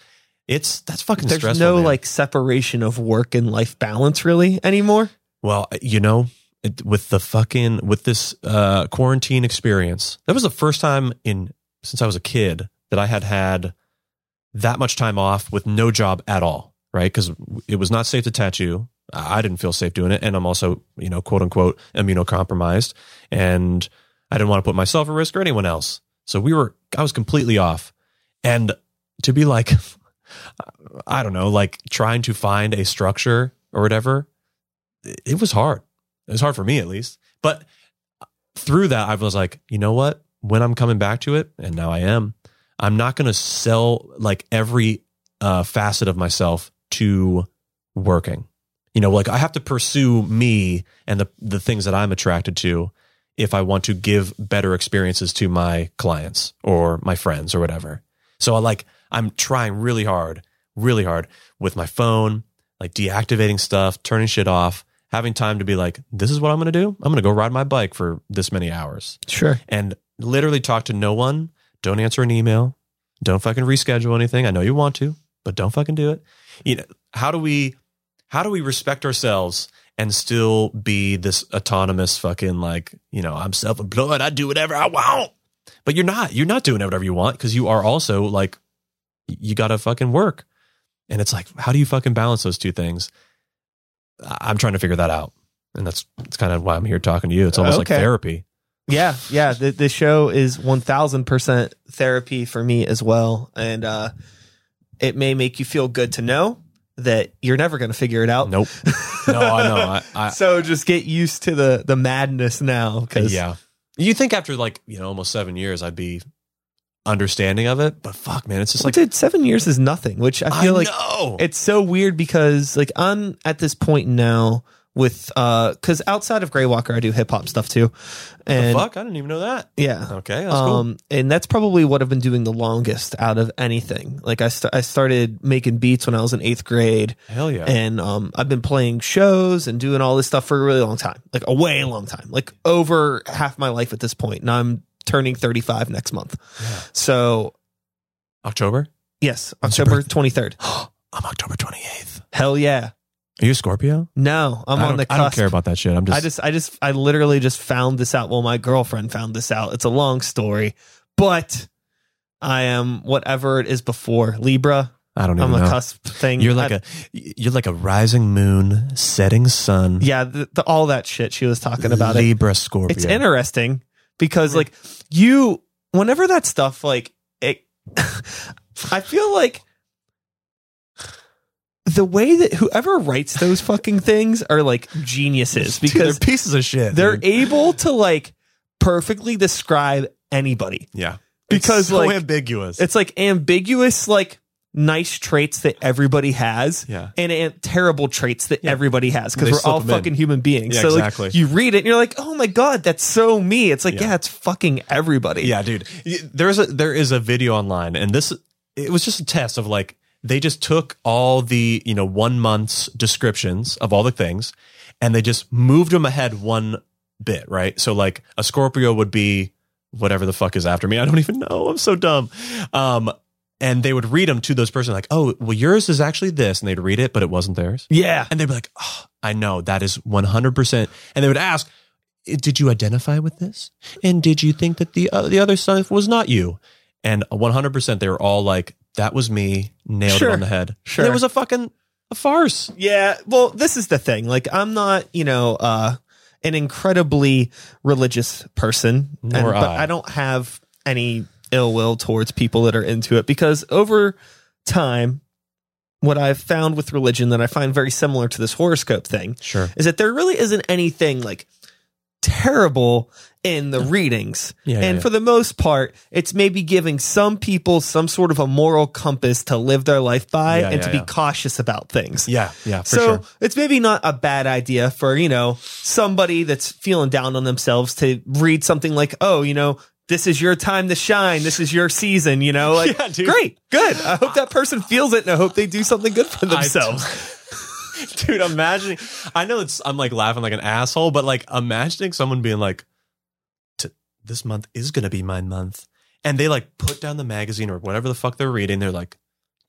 It's that's fucking There's stressful. no man. like separation of work and life balance really anymore. well, you know, it, with the fucking, with this uh, quarantine experience, that was the first time in, since I was a kid that I had had that much time off with no job at all. Right. Because it was not safe to tattoo. I didn't feel safe doing it. And I'm also, you know, quote unquote, immunocompromised. And I didn't want to put myself at risk or anyone else. So we were, I was completely off. And to be like, [LAUGHS] I don't know, like trying to find a structure or whatever, it- was hard. It was hard for me at least. But through that, I was like, you know what? When I'm coming back to it, and now I am, I'm not going to sell like every uh, facet of myself to working. You know, like I have to pursue me and the the things that I'm attracted to if I want to give better experiences to my clients or my friends or whatever. So I like I'm trying really hard, really hard with my phone, like deactivating stuff, turning shit off, having time to be like, this is what I'm going to do. I'm going to go ride my bike for this many hours Sure. and literally talk to no one. Don't answer an email. Don't fucking reschedule anything. I know you want to, but don't fucking do it. You know, how do we how do we respect ourselves and still be this autonomous fucking like, you know, I'm self-employed, I do whatever I want. But you're not. You're not doing whatever you want because you are also like you got to fucking work. And it's like how do you fucking balance those two things? I'm trying to figure that out. And that's that's kind of why I'm here talking to you. It's almost Okay. like therapy. Yeah, yeah. The the show is one thousand percent therapy for me as well, and uh, it may make you feel good to know that you're never going to figure it out. Nope. No, I know. I, I [LAUGHS] so just get used to the the madness now, because yeah. You think after like you know almost seven years, I'd be understanding of it, but fuck, man, it's just like dude, seven years is nothing. Which I feel like know. it's so weird because like I'm at this point now with uh because outside of Grey Walker, I do hip hop stuff too, the and fuck, I didn't even know that. yeah, Okay, that's cool. um, and that's probably what I've been doing the longest out of anything. Like I, st- I started making beats when I was in eighth grade, Hell yeah. and um, I've been playing shows and doing all this stuff for a really long time, like a way long time, like over half my life at this. And I'm turning 35 next month. Yeah. So October. yes, October 23rd. [GASPS] I'm October 28th. Hell yeah. Are you a Scorpio? No, I'm I on the I don't care about that shit. I'm just. I just, I just, I literally just found this out. Well, my girlfriend found this out. It's a long story, but I am whatever it is before Libra. I don't know. I'm a cusp thing. You're like I- a. You're like a rising moon, setting sun. yeah, the, the, all that shit she was talking about it. Libra Scorpio. It's interesting because like you, whenever that stuff like it, [LAUGHS] I feel like the way that whoever writes those fucking things are like geniuses Dude, because they're pieces of shit. they're dude. able to like perfectly describe anybody. yeah. because, It's so like, ambiguous. It's like ambiguous, like nice traits that everybody has. yeah. And, and terrible traits that Yeah. everybody has because we're all them in. fucking human beings. Yeah, so exactly. like you read it and you're like, oh my god, that's so me. It's like, Yeah. yeah, it's fucking everybody. Yeah, dude. There's a there is a video online, and this it was just a test of like they just took all the you know one month's descriptions of all the things, and they just moved them ahead one bit, right? So like a Scorpio would be whatever the fuck is after me. I don't even know. I'm so dumb. Um, and they would read them to those person like, oh, well, yours is actually this, and they'd read it, but it wasn't theirs. Yeah. And they'd be like, oh, I know that is 100%. And they would ask, did you identify with this? And did you think that the, uh, the other stuff was not you? And 100% they were all like, that was me, nailed Sure. it on the head. Sure. And it was a fucking a farce. Yeah. Well, this is the thing. Like, I'm not, you know, uh, an incredibly religious person, and, but I. I don't have any ill will towards people that are into it because over time, what I've found with religion that I find very similar to this horoscope thing Sure. is that there really isn't anything like terrible in the readings. Yeah, and yeah. for the most part, it's maybe giving some people some sort of a moral compass to live their life by Yeah, and yeah, to be cautious about things. Yeah. Yeah. So sure. it's maybe not a bad idea for, you know, somebody that's feeling down on themselves to read something like, oh, you know, this is your time to shine. This is your season, you know? Like, Yeah, dude. great, good. I hope that person feels it and I hope they do something good for I- themselves. [LAUGHS] [LAUGHS] dude imagining i know it's i'm like laughing like an asshole but like imagining someone being like "T- this month is gonna be my month and they like put down the magazine or whatever the fuck they're reading they're like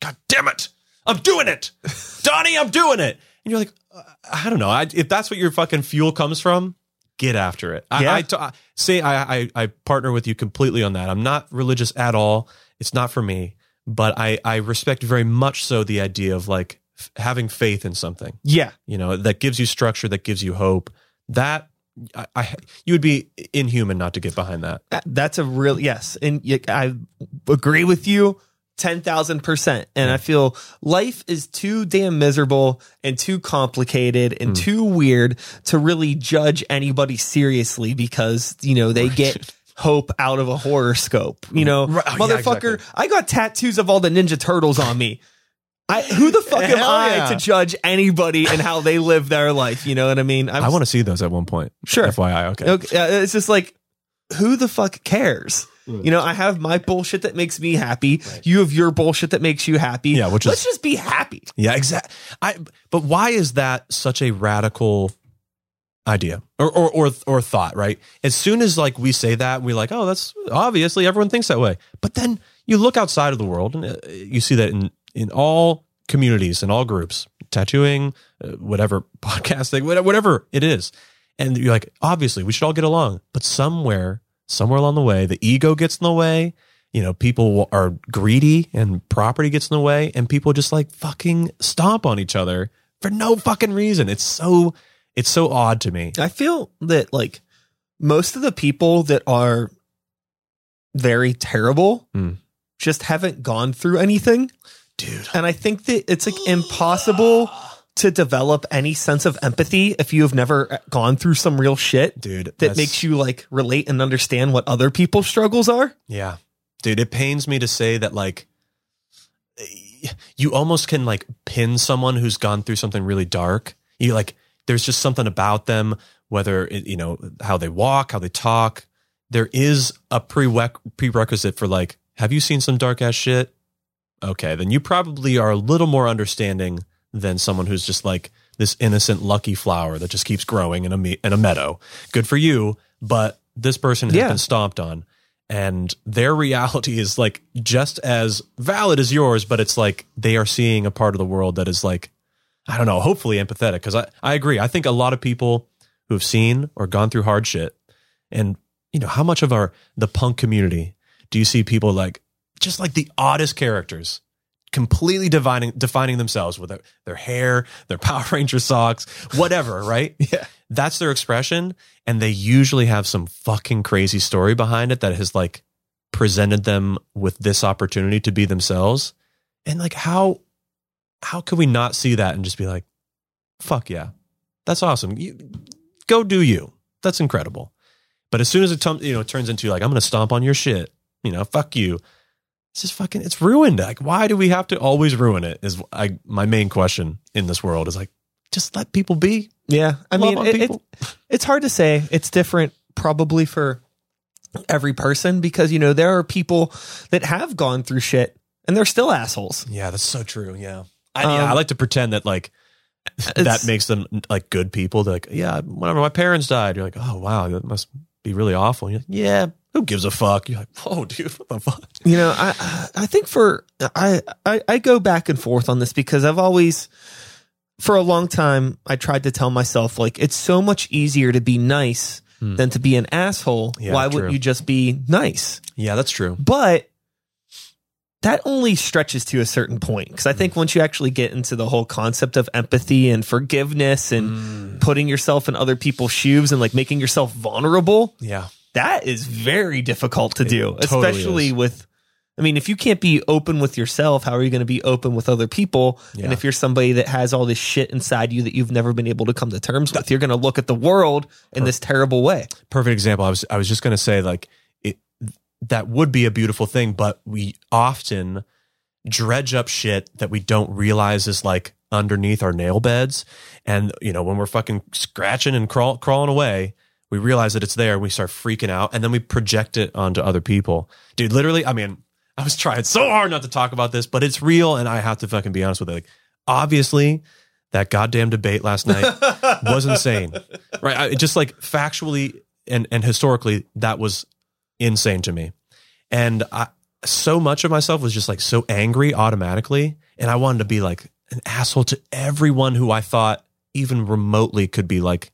god damn it i'm doing it [LAUGHS] donnie i'm doing it and you're like uh, i don't know I, if that's what your fucking fuel comes from get after it. I, Yeah. I, I say I, I i partner with you completely on that. I'm not religious at all. It's not for me but i i respect very much so the idea of like f- having faith in something. Yeah. you know that gives you structure that gives you hope. That I, I you would be inhuman not to get behind That- That's a real yes, and I agree with you ten thousand percent. And I feel life is too damn miserable and too complicated and Hmm. too weird to really judge anybody seriously because you know they get. [LAUGHS] Hope out of a horoscope, you know, Right. Oh, yeah, motherfucker. exactly. I got tattoos of all the Ninja Turtles on me. I who the fuck am Hell I yeah. to judge anybody and how they live their life? You know what I mean? I'm i want to see those at one point Sure. fyi okay Okay, uh, it's just like, who the fuck cares? You know, I have my bullshit that makes me happy. You have your bullshit that makes you happy. Yeah, which let's is- just be happy. Yeah, exactly. I but why is that such a radical idea or, or or or thought? Right. As soon as like we say that, we're like, oh, that's obviously everyone thinks that way. But then you look outside of the world and uh, you see that in in all communities and all groups, tattooing, uh, whatever [LAUGHS] podcasting, whatever it is, and you're like, obviously we should all get along. But somewhere, somewhere along the way, the ego gets in the way you know, people are greedy and property gets in the way and people just like fucking stomp on each other for no fucking reason. It's so, it's so odd to me. I feel that like most of the people that are very terrible Hmm. just haven't gone through anything. Dude. And I think that it's like impossible [GASPS] [SIGHS] [SIGHS] to develop any sense of empathy if you have never gone through some real shit Dude. that makes you like relate and understand what other people's struggles are. Yeah. Dude, it pains me to say that like you almost can like pin someone who's gone through something really dark. You like there's just something about them whether it, you know how they walk, how they talk. There is a prereq- prerequisite for like have you seen some dark ass shit? Okay, then you probably are a little more understanding than someone who's just like this innocent lucky flower that just keeps growing in a me- in a meadow. Good for you, but this person has Yeah. been stomped on and their [LAUGHS] reality is like just as valid as yours but it's like they are seeing a part of the world that is like i don't know hopefully empathetic because I, I agree i think a lot of people who have seen or gone through hard shit and you know how much of our the punk community do you see people like just like the oddest characters completely defining defining themselves with their, their hair their [LAUGHS] power ranger socks whatever right? [LAUGHS] Yeah. that's their expression and they usually have some fucking crazy story behind it that has like presented them with this opportunity to be themselves. And like how how could we not see that and just be like fuck yeah. That's awesome. You go do you. That's incredible. But as soon as it tum- you know turns into like i'm gonna stomp on your shit. You know fuck you it's just fucking it's ruined like why do we have to always ruin it is I, my main question in this world is like just let people be Yeah, I Love mean, it, it- it's hard to say. It's different probably for every person because you know there are people that have gone through shit and they're still assholes. Yeah, that's so true. Yeah. I, yeah, Um, I like to pretend that like that makes them like good people. They're like, yeah, whenever my parents died, you're like, oh wow, that must be really awful. You're like, yeah, who gives a fuck? You're like, whoa, dude, what the fuck? You know, I I think for I, I I go back and forth on this because I've always for a long time I tried to tell myself like it's so much easier to be nice Hmm. than to be an asshole. Yeah, Why wouldn't you just be nice? Yeah, that's true. But that only stretches to a certain point because I think once you actually get into the whole concept of empathy and forgiveness and putting yourself in other people's shoes and like making yourself vulnerable, Yeah. That is very difficult to do, totally especially is. with. I mean, if you can't be open with yourself, how are you going to be open with other people? And if you're somebody that has all this shit inside you that you've never been able to come to terms with, you're going to look at the world in this terrible way. perfect example. I was I was just gonna say like it that would be a beautiful thing, but we often dredge up shit that we don't realize is like underneath our nail beds. And you know, when we're fucking scratching and crawl, crawling away, we realize that it's there. and We start freaking out, and then we project it onto other people. Dude, literally, I mean, [LAUGHS] I was trying so hard not to talk about this, but it's real, and I have to fucking be honest with it. Like, obviously, that goddamn debate last night [LAUGHS] was insane, right? I, just like factually and and historically, that was insane to me, and I so much of myself was just like so angry automatically, and I wanted to be like an asshole to everyone who I thought even remotely could be like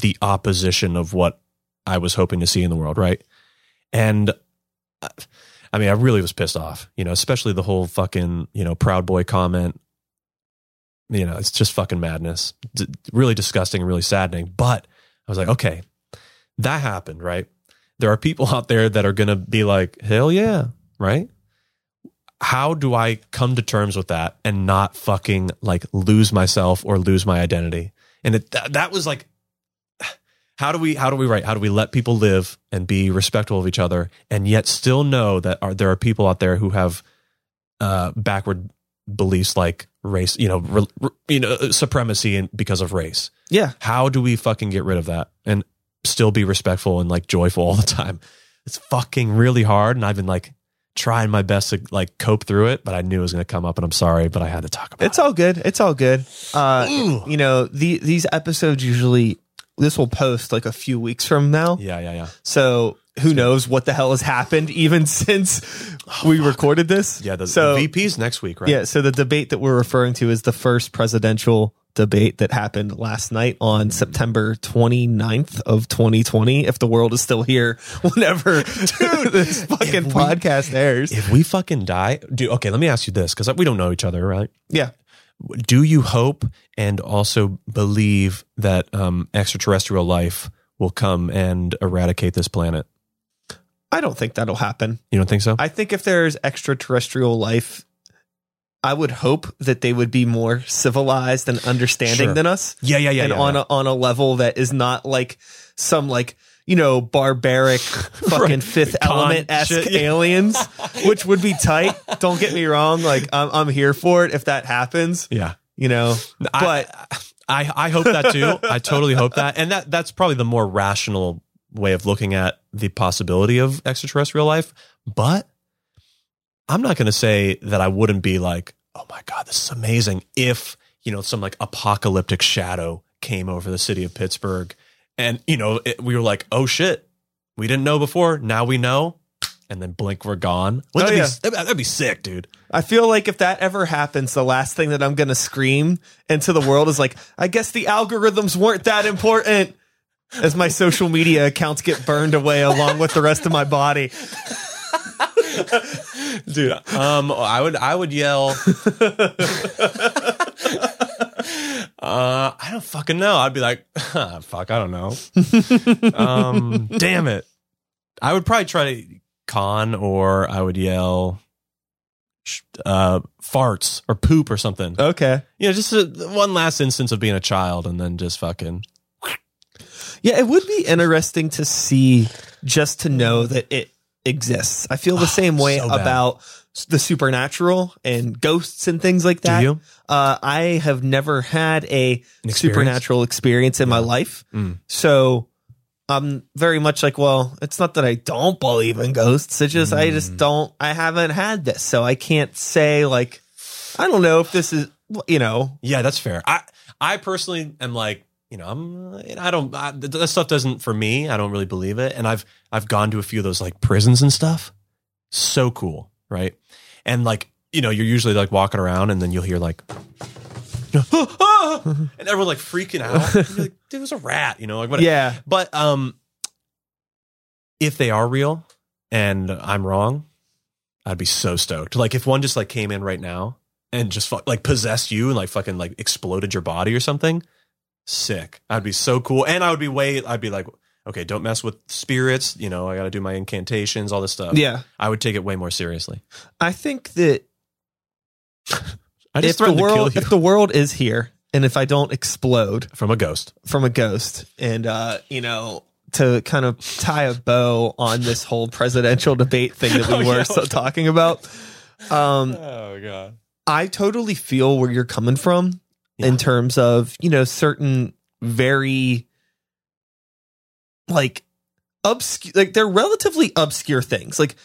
the opposition of what I was hoping to see in the world, right? And uh, I mean, I really was pissed off, you know, especially the whole fucking, you know, Proud Boy comment. You know, it's just fucking madness. D- really disgusting and really saddening. But I was like, okay, that happened, right? There are people [LAUGHS] out there that are going to be like, hell yeah, right? How do I come to terms with that and not fucking like lose myself or lose my identity? And it, that, that was like, how do we how do we write how do we let people live and be respectful of each other and yet still know that are, there are people out there who have uh, backward beliefs like race you know re, you know supremacy and because of race Yeah. how do we fucking get rid of that and still be respectful and like joyful all the time it's fucking really hard and i've been like trying my best to like cope through it but i knew it was going to come up and i'm sorry but i had to talk about it. It's all good. It's all good. Uh, Ooh. you know, the, these episodes usually, this will post like a few weeks from now. yeah yeah yeah So who knows what the hell has happened even [LAUGHS] since we oh, recorded this? yeah the, so, the vps next week right Yeah. So the debate that we're referring to is the first presidential debate that happened last night on hmm. September 29th of 2020. If the world is still here, [LAUGHS] whenever [LAUGHS] this fucking we- podcast airs. if we fucking die do okay let me ask you this because we don't know each other right yeah. Do you hope and also believe that um, extraterrestrial life will come and eradicate this planet I don't think that'll happen. you don't think so I think if there's extraterrestrial life, I would hope that they would be more civilized and understanding Sure. than us. yeah yeah yeah and yeah, on yeah. a on a level that is not like some like you know barbaric [LAUGHS] fucking Right. Fifth Con Element esque aliens, which would be tight. Don't get me wrong, like I'm I'm here for it if that happens. yeah You know, but I, I I hope that too. [LAUGHS] I totally hope that, and that that's probably the more rational way of looking at the possibility of extraterrestrial life. But I'm not going to say that I wouldn't be like, oh my god, this is amazing. If you know some like apocalyptic shadow came over the city of Pittsburgh, and you know it, we were like, oh shit, we didn't know before. Now we know. And then blink, we're gone. Wouldn't Oh, that yeah. be, that'd, that'd be sick, dude. I feel like if that ever happens, the last thing that I'm gonna scream into the world is like, I guess the algorithms weren't that important. As my social media accounts get burned away along with the rest of my body. [LAUGHS] dude um i would i would yell [LAUGHS] uh i don't fucking know. I'd be like "Huh, [LAUGHS] fuck i don't know. [LAUGHS] Um damn it. I would probably try to con or i would yell uh farts or poop or something. Okay. you know just a, one last instance of being a child and then just fucking Yeah, it would be interesting to see just to know that it exists. I feel the same way so about the supernatural and ghosts and things like that. Uh, I have never had a experience? supernatural experience in my life. Mm. So I'm very much like, well, it's not that I don't believe in ghosts. It's just, I Mm. just don't, I haven't had this. So I can't say like, I don't know if this is, you know, Yeah, that's fair. I I personally am like, you know, I'm I don't I, that stuff doesn't for me. I don't really believe it. And I've I've gone to a few of those like prisons and stuff. So cool, right? And like, you know, you're usually like walking around and then you'll hear like you know, "Ah, ah," and everyone like freaking out. And like, [LAUGHS] Dude, it was a rat, you know, like yeah. but um if they are real and I'm wrong, I'd be so stoked. Like if one just like came in right now and just like possessed you and like fucking like exploded your body or something, sick. I'd be so cool. And I would be way. I'd be like, okay, don't mess with spirits. You know, I got to do my incantations, all this stuff. Yeah. I would take it way more seriously. I think that [LAUGHS] I if just the threatened to kill world you if the world is here and if I don't explode from a ghost. from a ghost and uh, you know, to kind of tie a bow on this whole presidential debate thing that [LAUGHS] we Oh, were yeah. so talking about. Um, [LAUGHS] Oh god. I totally feel where you're coming from in terms of, you know, certain very like obscure like they're relatively obscure things. Like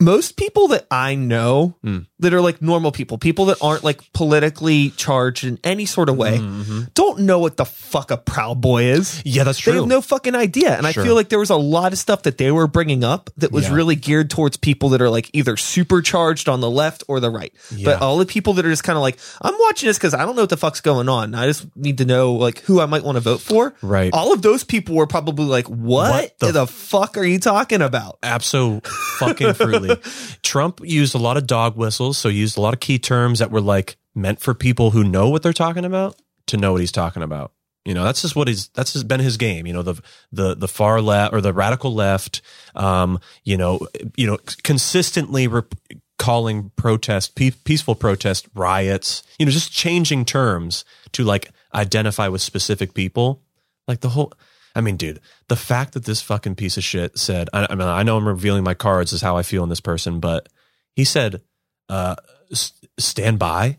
most people that I know Hmm. That are like normal people, people that aren't like politically charged in any sort of way, Mhm. don't know what the fuck a proud boy is. Yeah, that's true. They have no fucking idea. And I feel like there was a lot of stuff that they were bringing up that was Yeah. really geared towards people that are like either supercharged on the left or the right. Yeah. But all the people that are just kind of like, I'm watching this because I don't know what the fuck's going on. I just need to know like who I might want to vote for. Right. All of those people were probably like, what, What the the, fuck are you talking about? Absolutely. fucking fruitly. [LAUGHS] Trump used a lot of dog whistles, so he used a lot of key terms that were like meant for people who know what they're talking about to know what he's talking about. You know, that's just what he's that's been his game. You know, the the the far left or the radical left. Um, you know, you know, consistently rep- calling protest pe- peaceful protest riots. You know, just changing terms to like identify with specific people. Like the whole. I mean, dude, the fact that this fucking piece of shit said, I, I mean, I know I'm revealing my cards is how I feel in this person, but he said, uh, s- stand by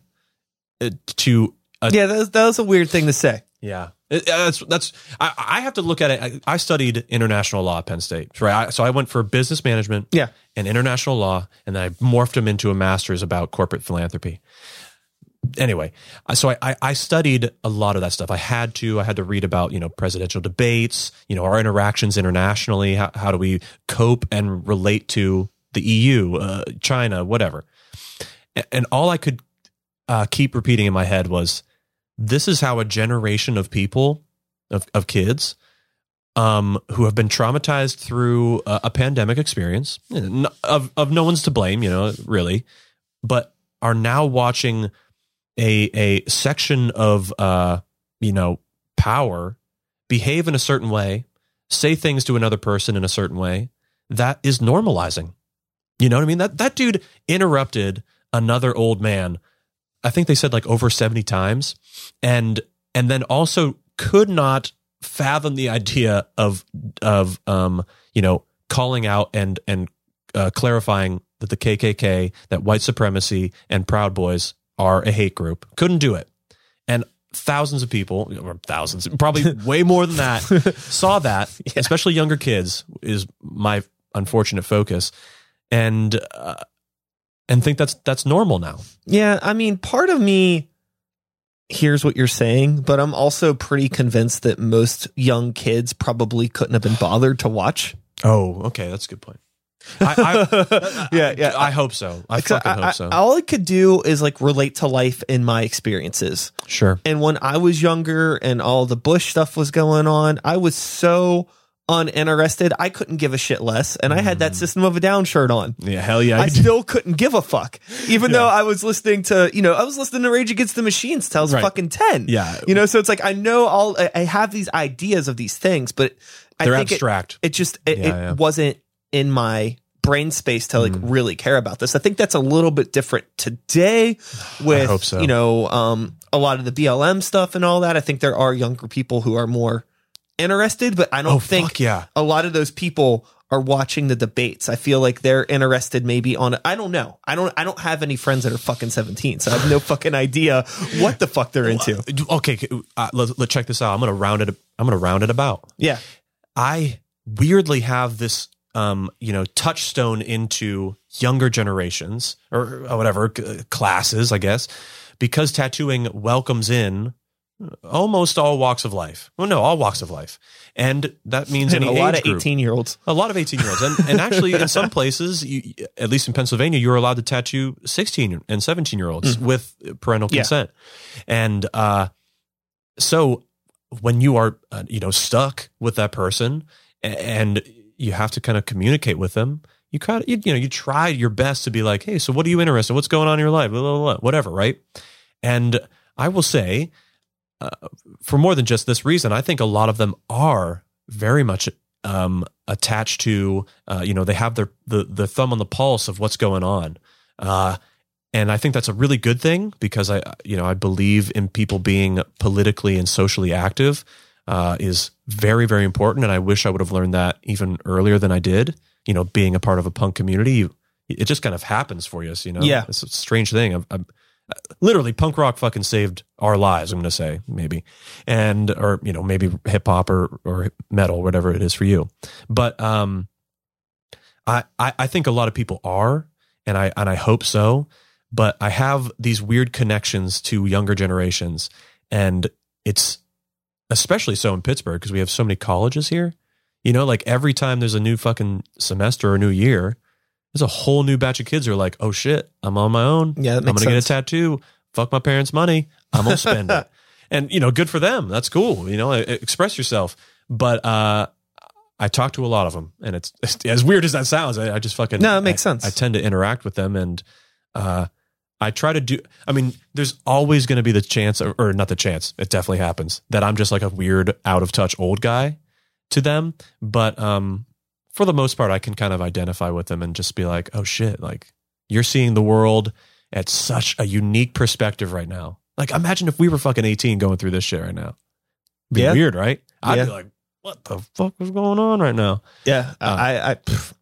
uh, to, uh, Yeah, that was, that was a weird thing to say. yeah. It- uh, that's, that's, I, I have to look at it. I, I studied international law at Penn State, right? I, so I went for business management Yeah. and international law, and then I morphed them into a master's about corporate philanthropy. Anyway, so I, I, I studied a lot of that stuff. I had to. I had to read about you know presidential debates, you know our interactions internationally. How, how do we cope and relate to the EU, uh, China, whatever. And all I could uh, keep repeating in my head was, "This is how a generation of people, of of kids, um, who have been traumatized through a, a pandemic experience, of of no one's to blame, you know, really, but are now watching a a section of uh, you know, power behave in a certain way, say things to another person in a certain way that is normalizing. You know what I mean? That that dude interrupted another old man. I think they said like over 70 times. And and then also could not fathom the idea of of um you know calling out and and uh, clarifying that the KKK that white supremacy and Proud Boys are a hate group. Couldn't do it. And thousands of people or thousands probably [LAUGHS] way more than that saw that [LAUGHS] especially younger kids is my unfortunate focus. And uh, and think that's that's normal now Yeah, I mean, part of me hears what you're saying, but I'm also pretty convinced that most young kids probably couldn't have been bothered to watch. oh okay that's a good point I, I, [LAUGHS] yeah, yeah. I hope so. I fucking I- hope so. I- all I could do is like relate to life in my experiences. sure. And when I was younger and all the Bush stuff was going on, I was so uninterested. I couldn't give a shit less. And I had Mm. that System of a Down shirt on. Yeah, hell yeah. I still couldn't give a fuck, even though I was listening to, you know, I was listening to Rage Against the Machines was Right. fucking 10. Yeah. You know, so it's like, I know all, I- I have these ideas of these things, but I They're think it, abstract. it just, it, Yeah, it yeah. wasn't in my brain space to like Mm. really care about this. I think that's a little bit different today [SIGHS] with, hope so. you know, um, a lot of the BLM stuff and all that. I think there are younger people who are more interested, but I don't oh, think yeah. a lot of those people are watching the debates. I feel like they're interested maybe on I don't know. I don't I don't have any friends that are fucking 17, so I have no [SIGHS] fucking idea what the fuck they're into. Okay, uh, let, let's check this out. I'm gonna round it. I'm gonna round it about. Yeah. I weirdly have this, um, you know, touchstone into younger generations or, or whatever c- classes, I guess, because tattooing welcomes in almost all walks of life. Well, no, all walks of life, and that means And a lot of group. 18 year olds. A lot of 18 year olds. And, and actually, in some [LAUGHS] places, you, at least in Pennsylvania, you're allowed to tattoo 16 and 17 year olds with parental Yeah. consent. And uh, so when you are, uh, you know, stuck with that person and you have to kind of communicate with them, you kind of you, you know you tried your best to be like, hey, so what are you interested? In? What's going on in your life? Blah, blah, blah, whatever, right? And I will say, uh, for more than just this reason, I think a lot of them are very much um, attached to, uh, you know, they have their the the thumb on the pulse of what's going on, uh, and I think that's a really good thing because I, you know, I believe in people being politically and socially active uh, is very very important, and I wish I would have learned that even earlier than I did. You know, being a part of a punk community, you, it just kind of happens for you. So, you know, Yeah. it's a strange thing. I'm, I'm, literally punk rock fucking saved our lives i'm to say maybe. And or you know maybe hip hop or or metal whatever it is for you. But um I, I i think a lot of people are and i and i hope so. But i have these weird connections to younger generations and it's especially so in pittsburgh because we have so many colleges here. You know like every time there's a new fucking semester or new year there's a whole new batch of kids who are like oh shit i'm on my own Yeah, I'm gonna sense. get a tattoo. Fuck my parents' money. I'm gonna spend it. [LAUGHS] And you know, good for them. That's cool. You know, express yourself. But uh, I talk to a lot of them, and it's, as weird as that sounds. I, I just fucking No, it makes I- sense. I tend to interact with them, and uh, I try to do. I mean, there's always going to be the chance, or, or not the chance. It definitely happens that I'm just like a weird, out of touch old guy to them. But um, for the most part, I can kind of identify with them and just be like, oh shit, like you're seeing the world at such a unique perspective right now. Like, imagine if we were fucking 18 going through this shit right now. Be Yeah. weird, right? I'd Yeah. be like, what the fuck is going on right now? Yeah, Uh, I I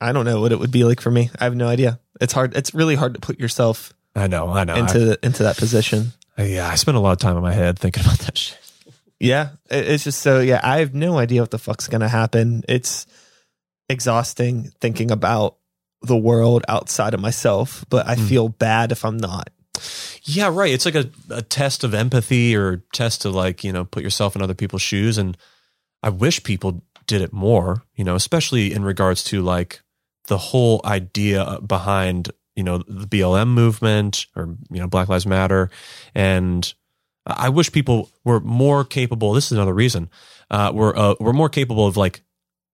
I don't know what it would be like for me. I have no idea. It's hard. It's really hard to put yourself I know, I know. into the, into that position. Yeah, I spent a lot of time in my head thinking about that shit. Yeah, it's just so. Yeah, I have no idea what the fuck's gonna happen. It's exhausting thinking about the world outside of myself, but I Hmm. feel bad if I'm not. Yeah, right. It's like a, a test of empathy or test to like, you know, put yourself in other people's shoes. And I wish people did it more, you know, especially in regards to like the whole idea behind, you know, the BLM movement or, you know, Black Lives Matter. And I wish people were more capable. This is another reason. Uh, we're, uh, we're more capable of like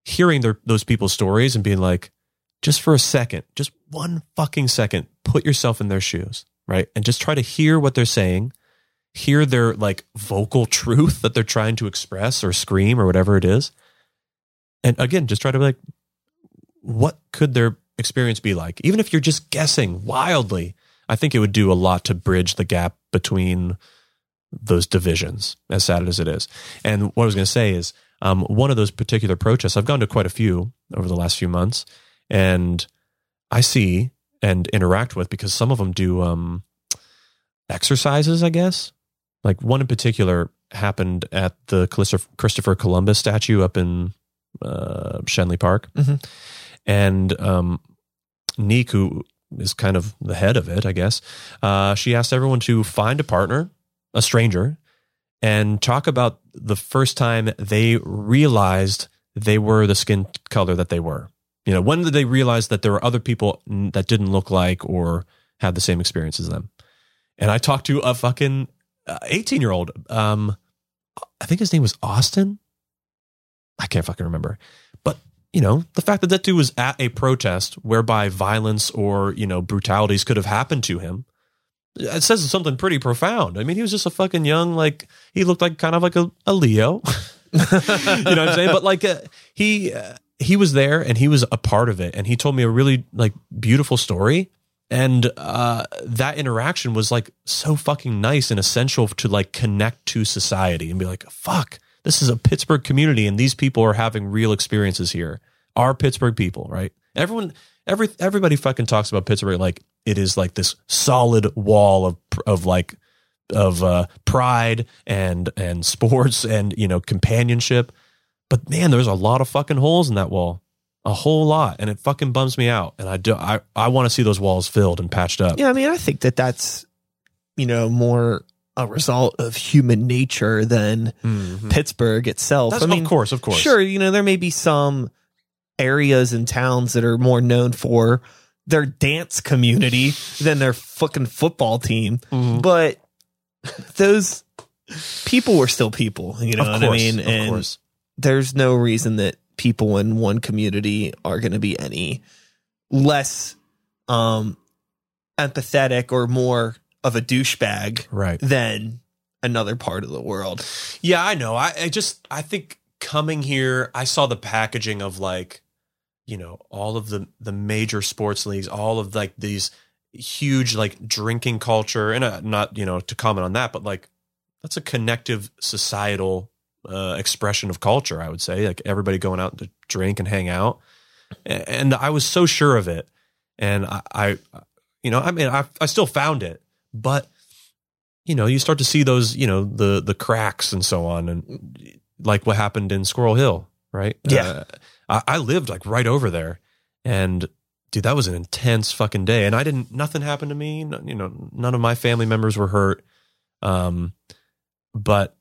hearing their, those people's stories and being like, just for a second, just one fucking second, put yourself in their shoes, right? And just try to hear what they're saying, hear their like vocal truth that they're trying to express or scream or whatever it is. And again, just try to be like, what could their experience be like? Even if you're just guessing wildly, I think it would do a lot to bridge the gap between those divisions, as sad as it is. And what I was going to say is, um, one of those particular protests, I've gone to quite a few over the last few months, and I see and interact with because some of them do um, exercises, I guess. Like one in particular happened at the Christopher Columbus statue up in uh, Schenley Park. Mhm. And um, Neek, who is kind of the head of it, I guess, uh, she asked everyone to find a partner, a stranger, and talk about the first time they realized they were the skin color that they were. You know, when did they realize that there were other people that didn't look like or had the same experience as them? And I talked to a fucking 18 year old. Um, I think his name was Austin. I can't fucking remember. But, you know, the fact that that dude was at a protest whereby violence or, you know, brutalities could have happened to him, it says something pretty profound. I mean, he was just a fucking young, like, he looked like kind of like a, a Leo. [LAUGHS] you know what I'm saying? But like, uh, he, uh, he was there and he was a part of it. And he told me a really like beautiful story. And uh, that interaction was like so fucking nice and essential to like connect to society and be like, fuck, this is a Pittsburgh community and these people are having real experiences here. Our Pittsburgh people, right? Everyone, every everybody fucking talks about Pittsburgh like it is like this solid wall of of like of uh, pride and and [LAUGHS] sports and you know companionship. But man, there's a lot of fucking holes in that wall, a whole lot, and it fucking bums me out. And I do, I I want to see those walls filled and patched up. Yeah, I mean, I think that that's you know more a result of human nature than Mhm. Pittsburgh itself. That's, I mean, of course, of course, Sure, you know, there may be some areas and towns that are more known for their dance community than their fucking football team, Mhm. but those people were still people, you know of what course, I mean? of And course. there's no reason that people in one community are going to be any less um empathetic or more of a douchebag Right. than another part of the world. Yeah, I know. I, I just I think coming here, I saw the packaging of like, you know, all of the the major sports leagues, all of like these huge like drinking culture, and uh, not you know to comment on that, but like that's a connective societal uh, expression of culture. I would say like everybody going out to drink and hang out, A- and I was so sure of it, and I, I you know, I mean, I I still found it, but you know, you start to see those, you know, the the cracks and so on, and like what happened in Squirrel Hill, right? Yeah. Uh, I, I lived like right over there, and dude, that was an intense fucking day. And I didn't, nothing happened to me. No- You know, none of my family members were hurt. Um, but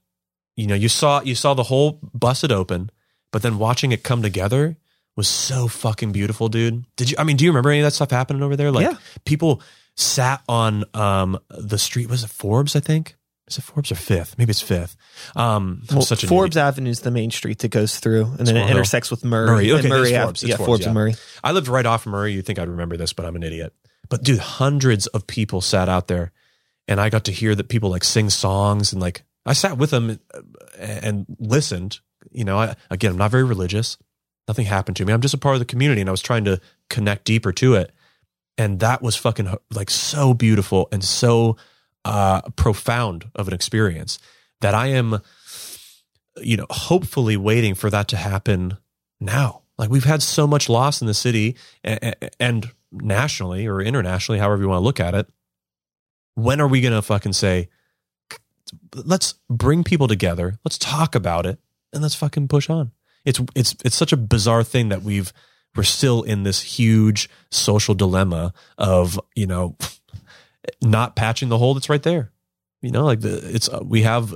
you know, you saw you saw the whole busted open, but then watching it come together was so fucking beautiful, dude. Did you? I mean, do you remember any of that stuff happening over there? Like Yeah. people sat on um the street. Was it Forbes? I think. Is it Forbes or Fifth? Maybe it's Fifth. Um, Well, such Forbes. Avenue is the main street that goes through, and then Squirrel it Hill. intersects with Murray. Murray, and okay, Murray it's Ave- Forbes, it's yeah, Forbes, Forbes yeah. and Murray. I lived right off Murray. You think I'd remember this, but I'm an idiot. But dude, hundreds of people sat out there, and I got to hear that people like sing songs and like I sat with them uh, and listened. You know, I, again, I'm not very religious. Nothing happened to me. I'm just a part of the community, and I was trying to connect deeper to it. And that was fucking like so beautiful and so uh, profound of an experience that I am, you know, hopefully waiting for that to happen now. Like we've had so much loss in the city and, and nationally or internationally, however you want to look at it. When are we going to fucking say, let's bring people together, let's talk about it, and let's fucking push on? It's it's it's such a bizarre thing that we've we're still in this huge social dilemma of you know not patching the hole that's right there. You know, like the it's uh, we have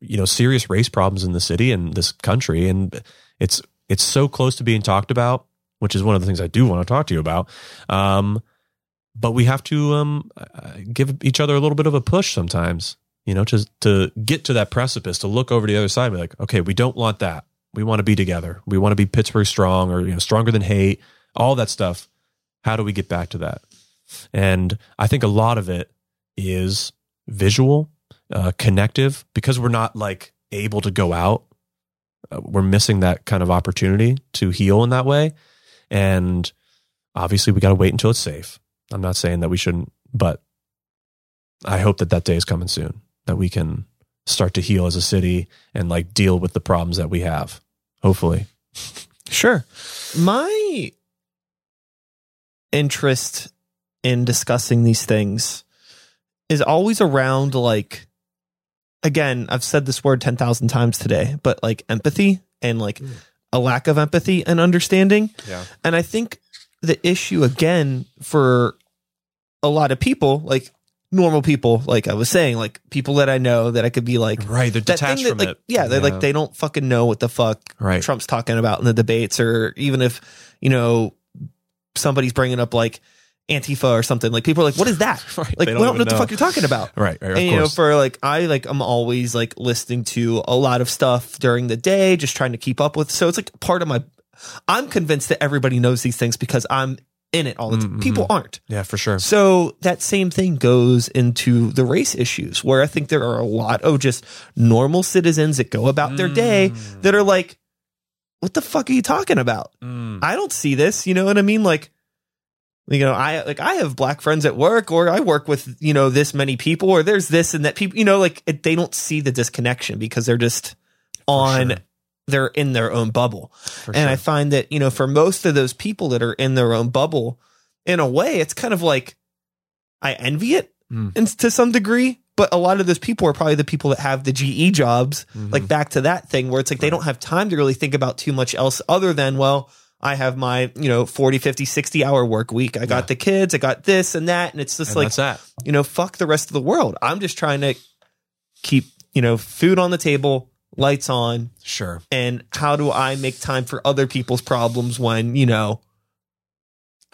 you know serious race problems in the city and this country, and it's it's so close to being talked about, which is one of the things I do want to talk to you about. Um, but we have to um, give each other a little bit of a push sometimes, you know, to to get to that precipice, to look over to the other side, and be like, okay, we don't want that. We want to be together. We want to be Pittsburgh strong, or you know, stronger than hate. All that stuff. How do we get back to that? And I think a lot of it is visual, uh, connective, because we're not like able to go out. Uh, we're missing that kind of opportunity to heal in that way. And obviously, we got to wait until it's safe. I'm not saying that we shouldn't, but I hope that that day is coming soon, that we can start to heal as a city and like deal with the problems that we have. Hopefully. Sure. My interest in discussing these things is always around like again, I've said this word 10,000 times today, but like empathy and like Mm. a lack of empathy and understanding. Yeah. And I think the issue again for a lot of people, like normal people, like I was saying, like people that I know that I could be like Right. They're detached that, from like, it. Yeah, they're like they don't fucking know what the fuck Right. Trump's talking about in the debates, or even if you know somebody's bringing up like Antifa or something. Like people are like, "What is that?" [LAUGHS] Right. Like, we don't don't know what the fuck you're talking about. [LAUGHS] Right. Right. Of and you know, for like, I like, I'm always like listening to a lot of stuff during the day, just trying to keep up with. So it's like part of my. I'm convinced that everybody knows these things because I'm in it all the time. Mm, People aren't. yeah, for sure. So that same thing goes into the race issues where I think there are a lot of just normal citizens that go about their day Mm. that are like, what the fuck are you talking about? Mm. I don't see this. You know what I mean? Like, you know, I like I have black friends at work, or I work with you know this many people, or there's this and that people. You know, like it, they don't see the disconnection because they're just on. sure. They're in their own bubble, For and I find that you know for most of those people that are in their own bubble, in a way, it's kind of like I envy it Mm. and to some degree. But a lot of those people are probably the people that have the GE jobs Mhm. like back to that thing where it's like they don't have time to really think about too much else other than well i have my you know 40 50 60 hour work week i got Yeah. the kids i got this and that and it's just And like that. you know fuck the rest of the world i'm just trying to keep you know food on the table lights on Sure. and how do i make time for other people's problems when you know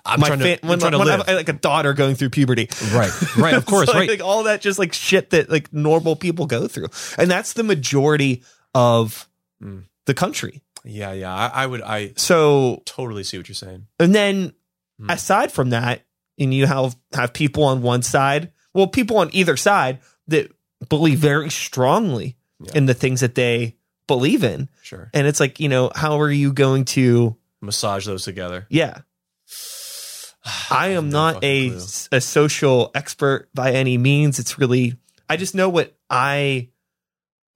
I'm my trying to, fa- when, trying to when I have like a daughter going through puberty right. Right. Of [LAUGHS] course. So, right. Like all that just like shit that like normal people go through. And that's the majority of Mm. the country. Yeah. Yeah. I, I would. I So totally see what you're saying. and then hmm. aside from that, and you have have people on one side, well, people on either side that believe very strongly Yeah. in the things that they believe in, Sure. and it's like you know, how are you going to? Massage those together. Yeah, [SIGHS] I am No not a clue. a social expert by any means. It's really I just know what I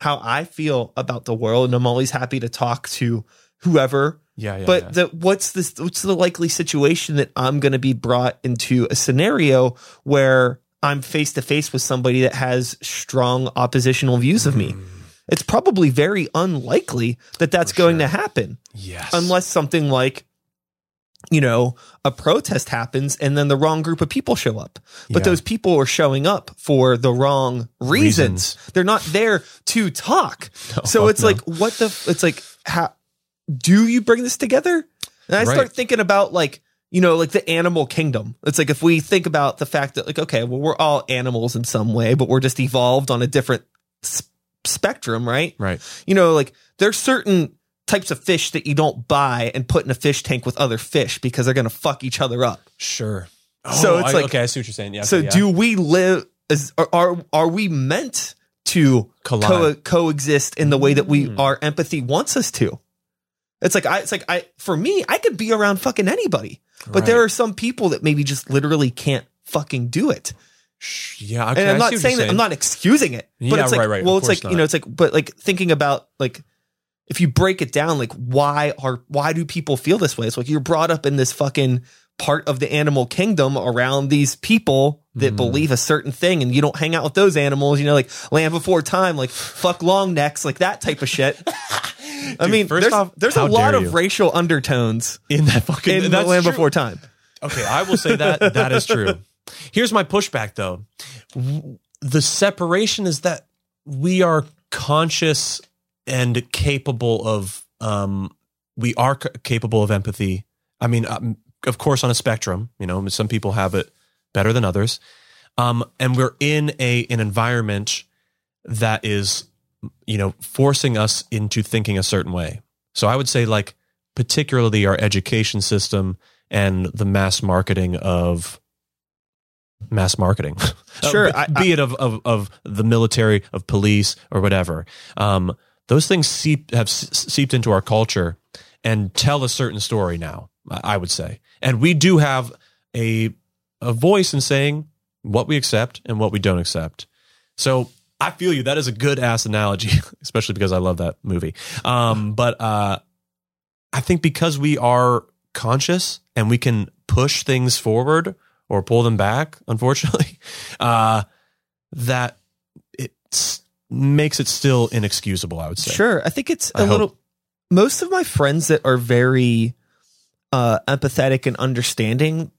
how I feel about the world, and I'm always happy to talk to whoever. Yeah, yeah. but yeah. the what's this what's the likely situation that I'm going to be brought into a scenario where I'm face to face with somebody that has strong oppositional views of me? Mm. It's probably very unlikely that that's For going sure. to happen yes. unless something like you know a protest happens and then the wrong group of people show up but Yeah. those people are showing up for the wrong reasons, Reasons. they're not there to talk No, so it's no. like what the it's like how do you bring this together and i Right. start thinking about like you know like the animal kingdom it's like if we think about the fact that like okay well we're all animals in some way but we're just evolved on a different spectrum right right. you know, like there's certain types of fish that you don't buy and put in a fish tank with other fish because they're going to fuck each other up. Sure. So Oh, it's I- like- okay, I see what you're saying. Yeah. so okay, yeah. do we live as are, are are we meant to co- coexist in the way that we Mm. our empathy wants us to? It's like I it's like I for me I could be around fucking anybody. But there are some people that maybe just literally can't fucking do it. Yeah. Okay, and I'm not what saying that I'm not excusing it. But Yeah, it's like right, right. well Of it's like course you know it's like but like thinking about like if you break it down like why are why do people feel this way? It's like you're brought up in this fucking part of the animal kingdom around these people that Mhm. believe a certain thing and you don't hang out with those animals, you know, like land before time, like fuck long necks, like that type of shit. [LAUGHS] I mean, first there's, off, there's a lot of you. racial undertones in that fucking in that's land true. before time. Okay, I will say that [LAUGHS] that is true. Here's my pushback though. The separation is that we are conscious and capable of um we are c- capable of empathy. I mean, um, of course on a spectrum, you know, some people have it better than others. Um and we're in a an environment that is you know, forcing us into thinking a certain way. So I would say like particularly our education system and the mass marketing of mass marketing. [LAUGHS] Sure, Uh, I- be it of, of of the military, of police, or whatever. Um, those things seep have seeped into our culture and tell a certain story now. I would say, and we do have a a voice in saying what we accept and what we don't accept. So I feel you. That is a good ass analogy, [LAUGHS] especially because I love that movie. Um, but uh, I think because we are conscious and we can push things forward or pull them back, unfortunately, [LAUGHS] uh, that it makes it still inexcusable. I would say. Sure. I think it's a hope. little most of my friends that are very uh empathetic and understanding,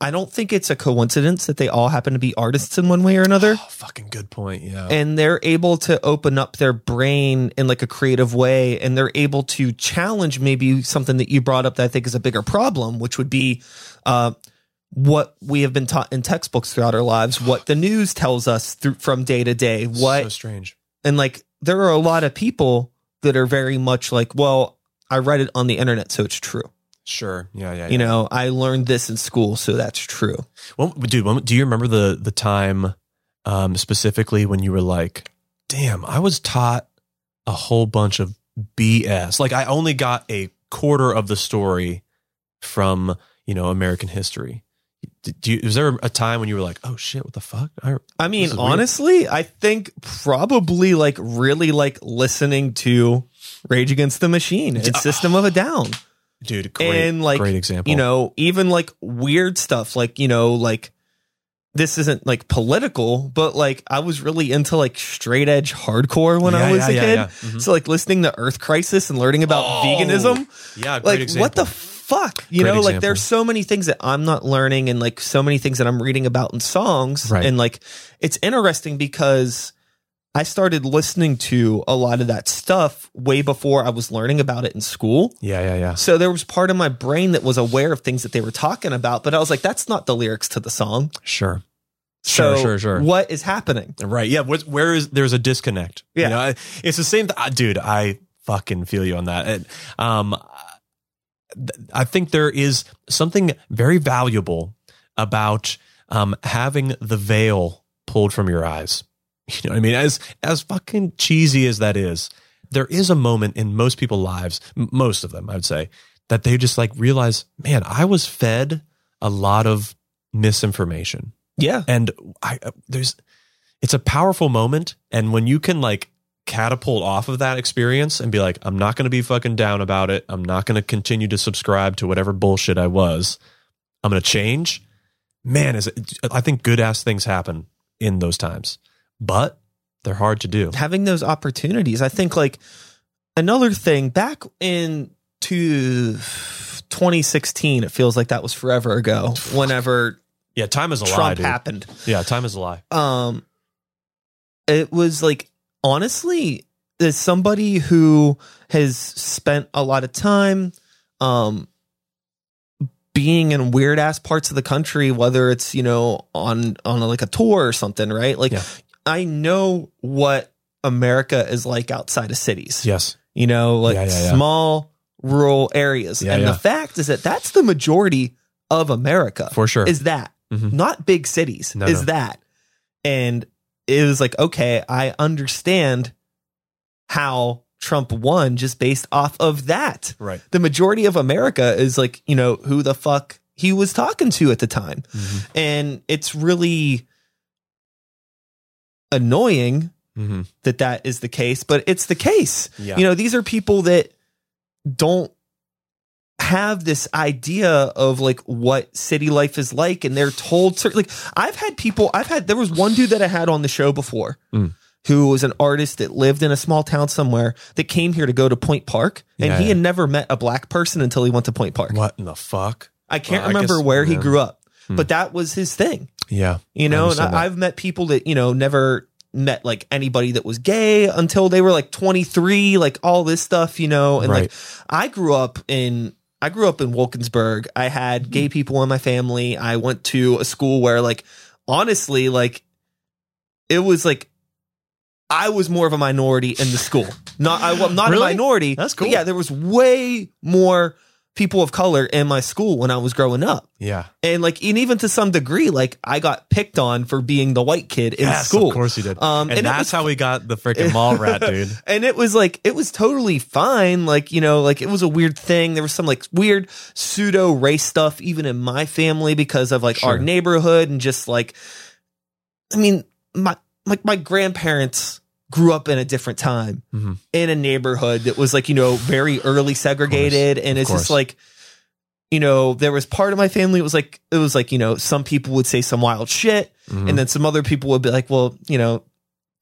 I don't think it's a coincidence that they all happen to be artists in one way or another. Oh, fucking good point. Yeah. And they're able to open up their brain in like a creative way and they're able to challenge maybe something that you brought up that I think is a bigger problem, which would be uh what we have been taught in textbooks throughout our lives, what the news tells us through from day to day, what so strange. and like there are a lot of people that are very much like well i read it on the internet so it's true Sure. Yeah. Yeah. you yeah. know i learned this in school so that's true Well, dude, when, do you remember the the time um, specifically when you were like, "Damn, I was taught a whole bunch of BS. Like, I only got a quarter of the story from you know American history." Do you, was there a time when you were like, "Oh shit, what the fuck"? I, i mean is weird. honestly i think probably like really like listening to rage against the machine and system of a down dude, great, and like great example. you know even like weird stuff like you know like this isn't like political but like i was really into like straight edge hardcore when i was yeah, a yeah, kid yeah. Mhm. so like listening to earth crisis and learning about Oh, veganism yeah, great like example. what the fuck you Great know like there's so many things that i'm not learning and like so many things that i'm reading about in songs Right. and like it's interesting because i started listening to a lot of that stuff way before i was learning about it in school yeah, yeah, yeah. so there was part of my brain that was aware of things that they were talking about but i was like that's not the lyrics to the song Sure, so sure, sure, sure. what is happening Right. Yeah. What, where is there's a disconnect? Yeah. You know, it's the same. Th- dude, I fucking feel you on that. And, um, I think there is something very valuable about um, having the veil pulled from your eyes. [LAUGHS] You know what I mean? As as fucking cheesy as that is, there is a moment in most people's lives, most of them, I would say, that they just like realize, man, I was fed a lot of misinformation Yeah. and I uh, there's it's a powerful moment and when you can like catapult off of that experience and be like I'm not going to be fucking down about it. I'm not going to continue to subscribe to whatever bullshit I was. I'm going to change. Man is it I think good ass things happen in those times but they're hard to do. Having those opportunities. I think like another thing back in to 2016, it feels like that was forever ago. [SIGHS] Whenever yeah time is a lie Trump happened, yeah time is a lie. Um, it was like honestly, as somebody who has spent a lot of time, um, being in weird ass parts of the country, whether it's you know on on like a tour or something, right? Like Yeah. I know what America is like outside of cities. yes You know, like Yeah, yeah, small rural areas. And the fact is that that's the majority of America. for sure Is that Mhm. not big cities? No, is no. that? And it was like, okay, I understand how Trump won just based off of that. right The majority of America is like, you know, who the fuck he was talking to at the time. Mhm. And it's really annoying Mhm. that that is the case, but it's the case. yeah You know, these are people that don't have this idea of like what city life is like and they're told certain like I've had people I've had there was one dude that I had on the show before Mm. who was an artist that lived in a small town somewhere that came here to go to Point Park and Yeah, he yeah. had never met a black person until he went to Point Park. what in the fuck I can't Well, I remember guess- where he grew up, Hmm. but that was his thing yeah you know and. I, i've met people that you know never met like anybody that was gay until they were like 23 like all this stuff you know and Right. like i grew up in i grew up in wilkinsburg i had Mm-hmm. gay people in my family i went to a school where like honestly like it was like I was more of a minority in the school. Not I, well, not Really? a minority. That's cool. Yeah, there was way more people of color in my school when I was growing up. Yeah. And like and even to some degree like i got picked on for being the white kid in yes, school. Of course you did. Um, and, and that's was- how we got the freaking mall rat, [LAUGHS] dude. and it was like it was totally fine. Like you know like it was a weird thing. There was some like weird pseudo race stuff even in my family because of like our neighborhood and just like i mean my like my grandparents grew up in a different time Mhm. in a neighborhood that was like you know very early segregated and it's just like you know there was part of my family it was like it was like you know some people would say some wild shit Mhm. and then some other people would be like well you know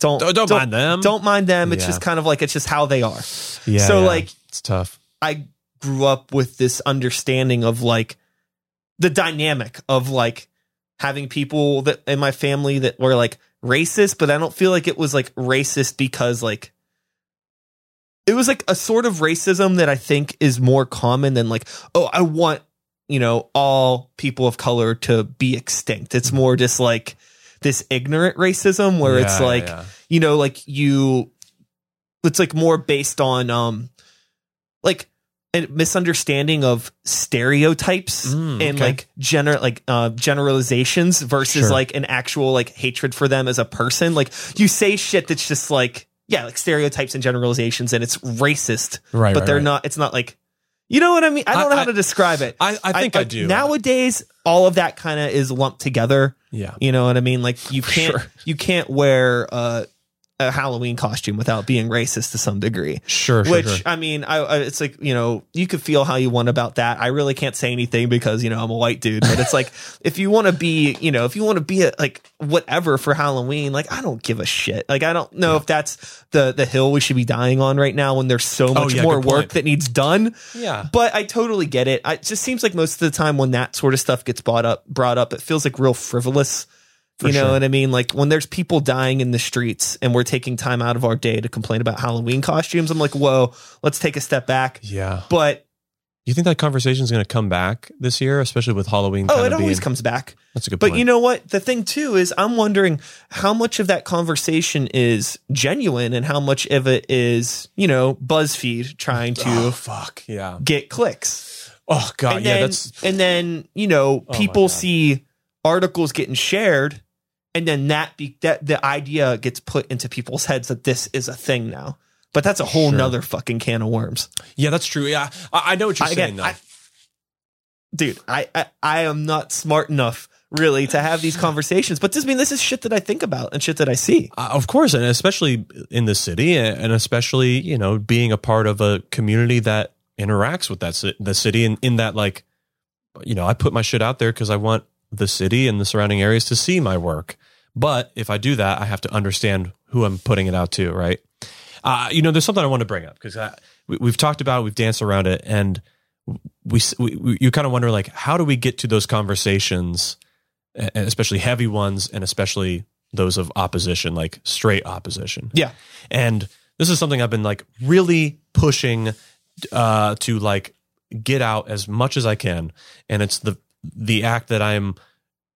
don't don't, don't mind them. don't mind them it's Yeah. just kind of like it's just how they are Yeah, so, yeah. like- it's tough. i grew up with this understanding of like the dynamic of like having people that in my family that were like racist but i don't feel like it was like racist because like it was like a sort of racism that i think is more common than like oh i want you know all people of color to be extinct it's more just like this ignorant racism where it's Yeah, yeah, like yeah. you know like you it's like more based on um like misunderstanding of stereotypes Mm, and okay. like gener like uh generalizations versus Sure. like an actual like hatred for them as a person like you say shit that's just like yeah like stereotypes and generalizations and it's racist right, but right, they're right. not it's not like you know what i mean i don't I- know how I- to describe it I, I think I, like, do nowadays all of that kind of is lumped together Yeah, you know what I mean? Like you can't sure. you can't wear uh, a Halloween costume without being racist to some degree. sure, sure, Which sure. I mean, I, I it's like you know you could feel how you want about that. I really can't say anything because you know I'm a white dude. But it's like [LAUGHS] if you want to be you know if you want to be a, like whatever for Halloween, like I don't give a shit. Like I don't know if that's the the hill we should be dying on right now when there's so oh, much Oh, yeah, more work point. that needs done. yeah, But I totally get it. I, it just seems like most of the time when that sort of stuff gets brought up, brought up, it feels like real frivolous. For you know sure. what I mean? Like when there's people dying in the streets and we're taking time out of our day to complain about Halloween costumes, I'm like, whoa, let's take a step back. yeah. But You think that conversation is going to come back this year, especially with Halloween? oh, it always comes back. That's a good point. But point. you know what? The thing too is I'm wondering how much of that conversation is genuine and how much of it is, you know, BuzzFeed trying to oh fuck, yeah. get clicks. Oh god, and yeah, then, that's and then you know oh, people God. see articles getting shared, and then that be that the idea gets put into people's heads that this is a thing now. But that's a whole Sure. nother fucking can of worms, yeah, that's true. Yeah, I, I know what you're I- saying again, though. I- dude. I, I I am not smart enough really to have these conversations, but this I mean this is shit that I think about and shit that I see. Uh, of course, and especially in the city, and especially you know being a part of a community that interacts with that the city, and in that like, you know, I put my shit out there because I want the city and the surrounding areas to see my work. But if I do that, I have to understand who I'm putting it out to, right? Uh, you know, there's something I want to bring up because we, we've talked about, it, we've danced around it, and we, we, we you kind of wonder like, how do we get to those conversations, especially heavy ones, and especially those of opposition, like straight opposition. Yeah. And this is something I've been like really pushing uh, to like get out as much as I can, and it's the the act that I'm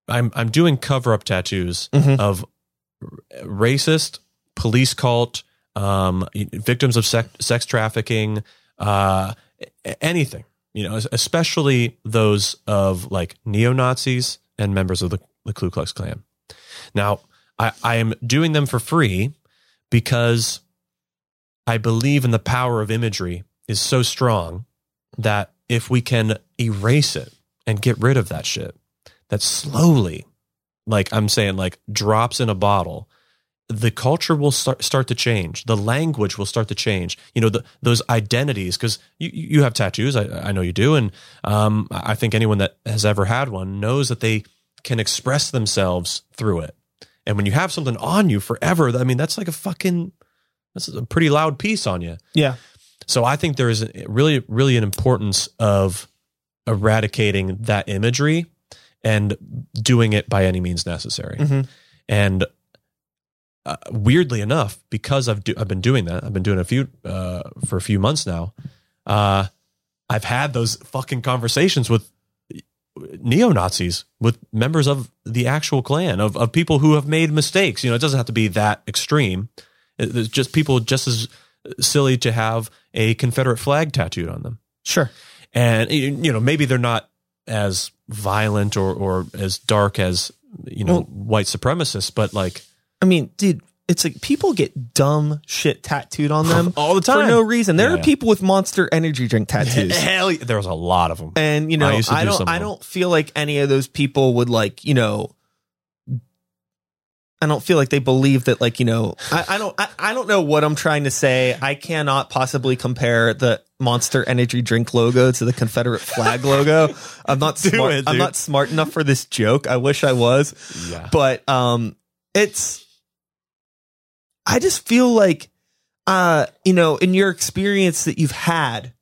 I'm I'm doing cover up tattoos Mhm. of r- racist police cult, um, victims of sex, sex trafficking, uh, anything. You know, especially those of like neo Nazis and members of the, the Ku Klux Klan. Now, I, I am doing them for free because I believe in the power of imagery is so strong that if we can erase it and get rid of that shit, that slowly, like I'm saying, like drops in a bottle, the culture will start start to change. The language will start to change. You know, the, those identities, because you you have tattoos. I, I know you do, and um, I think anyone that has ever had one knows that they can express themselves through it. And when you have something on you forever, I mean, that's like a fucking that's a pretty loud piece on you. Yeah. So I think there is really, really an importance of eradicating that imagery and doing it by any means necessary. Mhm. And uh, weirdly enough, because I've do, I've been doing that, I've been doing a few uh, for a few months now. Uh, I've had those fucking conversations with neo Nazis, with members of the actual Klan, of of people who have made mistakes. You know, it doesn't have to be that extreme. It- It's just people just as silly to have a Confederate flag tattooed on them Sure. and you know maybe they're not as violent or or as dark as you know Well- white supremacists but like I mean, dude, it's like people get dumb shit tattooed on them [LAUGHS] all the time for no reason. There Yeah, are yeah. people with Monster Energy drink [LAUGHS] tattoos. hell yeah, there's a lot of them And you know, I I, do don't I don't feel like any of those people would like, you know I don't feel like they believe that like, you know, I, I don't I, I don't know what I'm trying to say. I cannot possibly compare the Monster Energy drink logo to the Confederate flag logo. [LAUGHS] I'm not smart it, I'm not smart enough for this joke. I wish I was. yeah but um it's i just feel like uh you know in your experience that you've had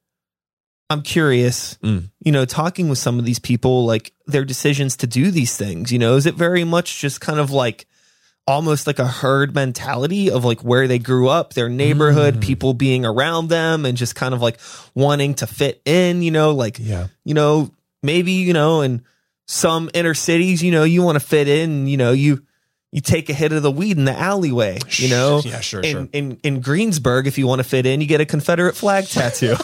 i'm curious Mm. you know talking with some of these people like their decisions to do these things you know is it very much just kind of like almost like a herd mentality of like where they grew up their neighborhood Mm. people being around them and just kind of like wanting to fit in you know like yeah you know, maybe, you know, in some inner cities, you know, you want to fit in, you know, you you take a hit of the weed in the alleyway, you know. yeah sure In, sure in in Greensburg, if you want to fit in, you get a Confederate flag [LAUGHS] tattoo.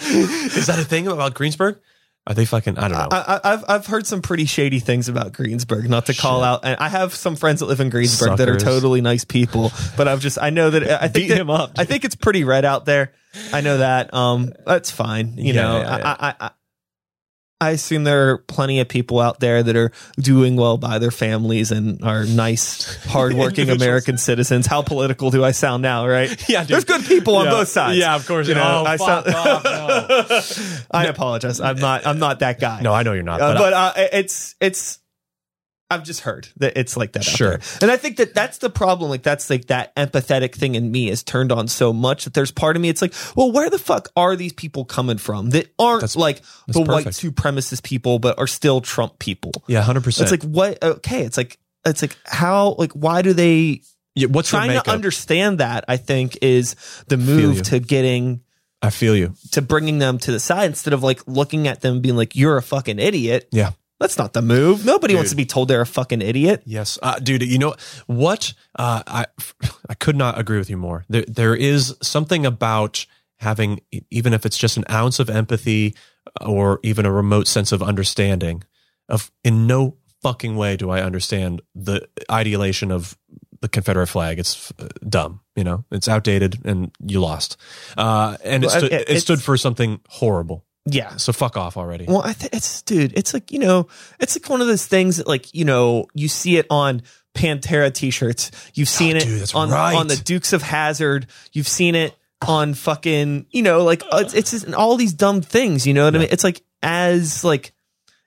is that a thing about greensburg are they fucking i don't know I, I, I've I've heard some pretty shady things about Greensburg. Not to call Shit. out, and I have some friends that live in Greensburg that are totally nice people. But I've just I know that I think Beat that- him up. I think it's pretty red out there. I know that. Um, that's fine. You Yeah, know, yeah, yeah. I, I, I I assume there are plenty of people out there that are doing well by their families and are nice, [LAUGHS] hardworking. American citizens. How political do I sound now? Right? [LAUGHS] yeah dude. There's good people on both sides. yeah of course You know, oh, I sound- off, no. [LAUGHS] I apologize. I'm not. I'm not that guy. no i know you're not Uh, but, but uh, it's it's I've just heard that it's like that. Sure. and I think that that's the problem. Like that's like that empathetic thing in me is turned on so much that there's part of me. It's like, well, where the fuck are these people coming from that aren't That's- like that's the white supremacist people, but are still Trump people? yeah 100% It's like what? Okay, it's like it's like how like why do they yeah, what's trying to understand that? I think is the move to getting i feel you to bringing them to the side instead of like looking at them being like you're a fucking idiot. yeah That's not the move. Nobody wants to be told they're a fucking idiot. Yes, uh, dude. You know what? Uh, I I could not agree with you more. There there is something about having even if it's just an ounce of empathy or even a remote sense of understanding of in no fucking way do I understand the ideation of the Confederate flag. It's uh, dumb, you know. It's outdated, and you lost. Uh, and it, Well, stood, it- it, stood for something horrible. Yeah. So fuck off already. Well, I th- it's dude, it's like you know, it's like one of those things that like you know, you see it on Pantera t-shirts. You've seen it Oh, dude, that's on right. on the Dukes of Hazzard. You've seen it on fucking you know, like uh, it's, it's just all these dumb things. You know what I mean? It's like as like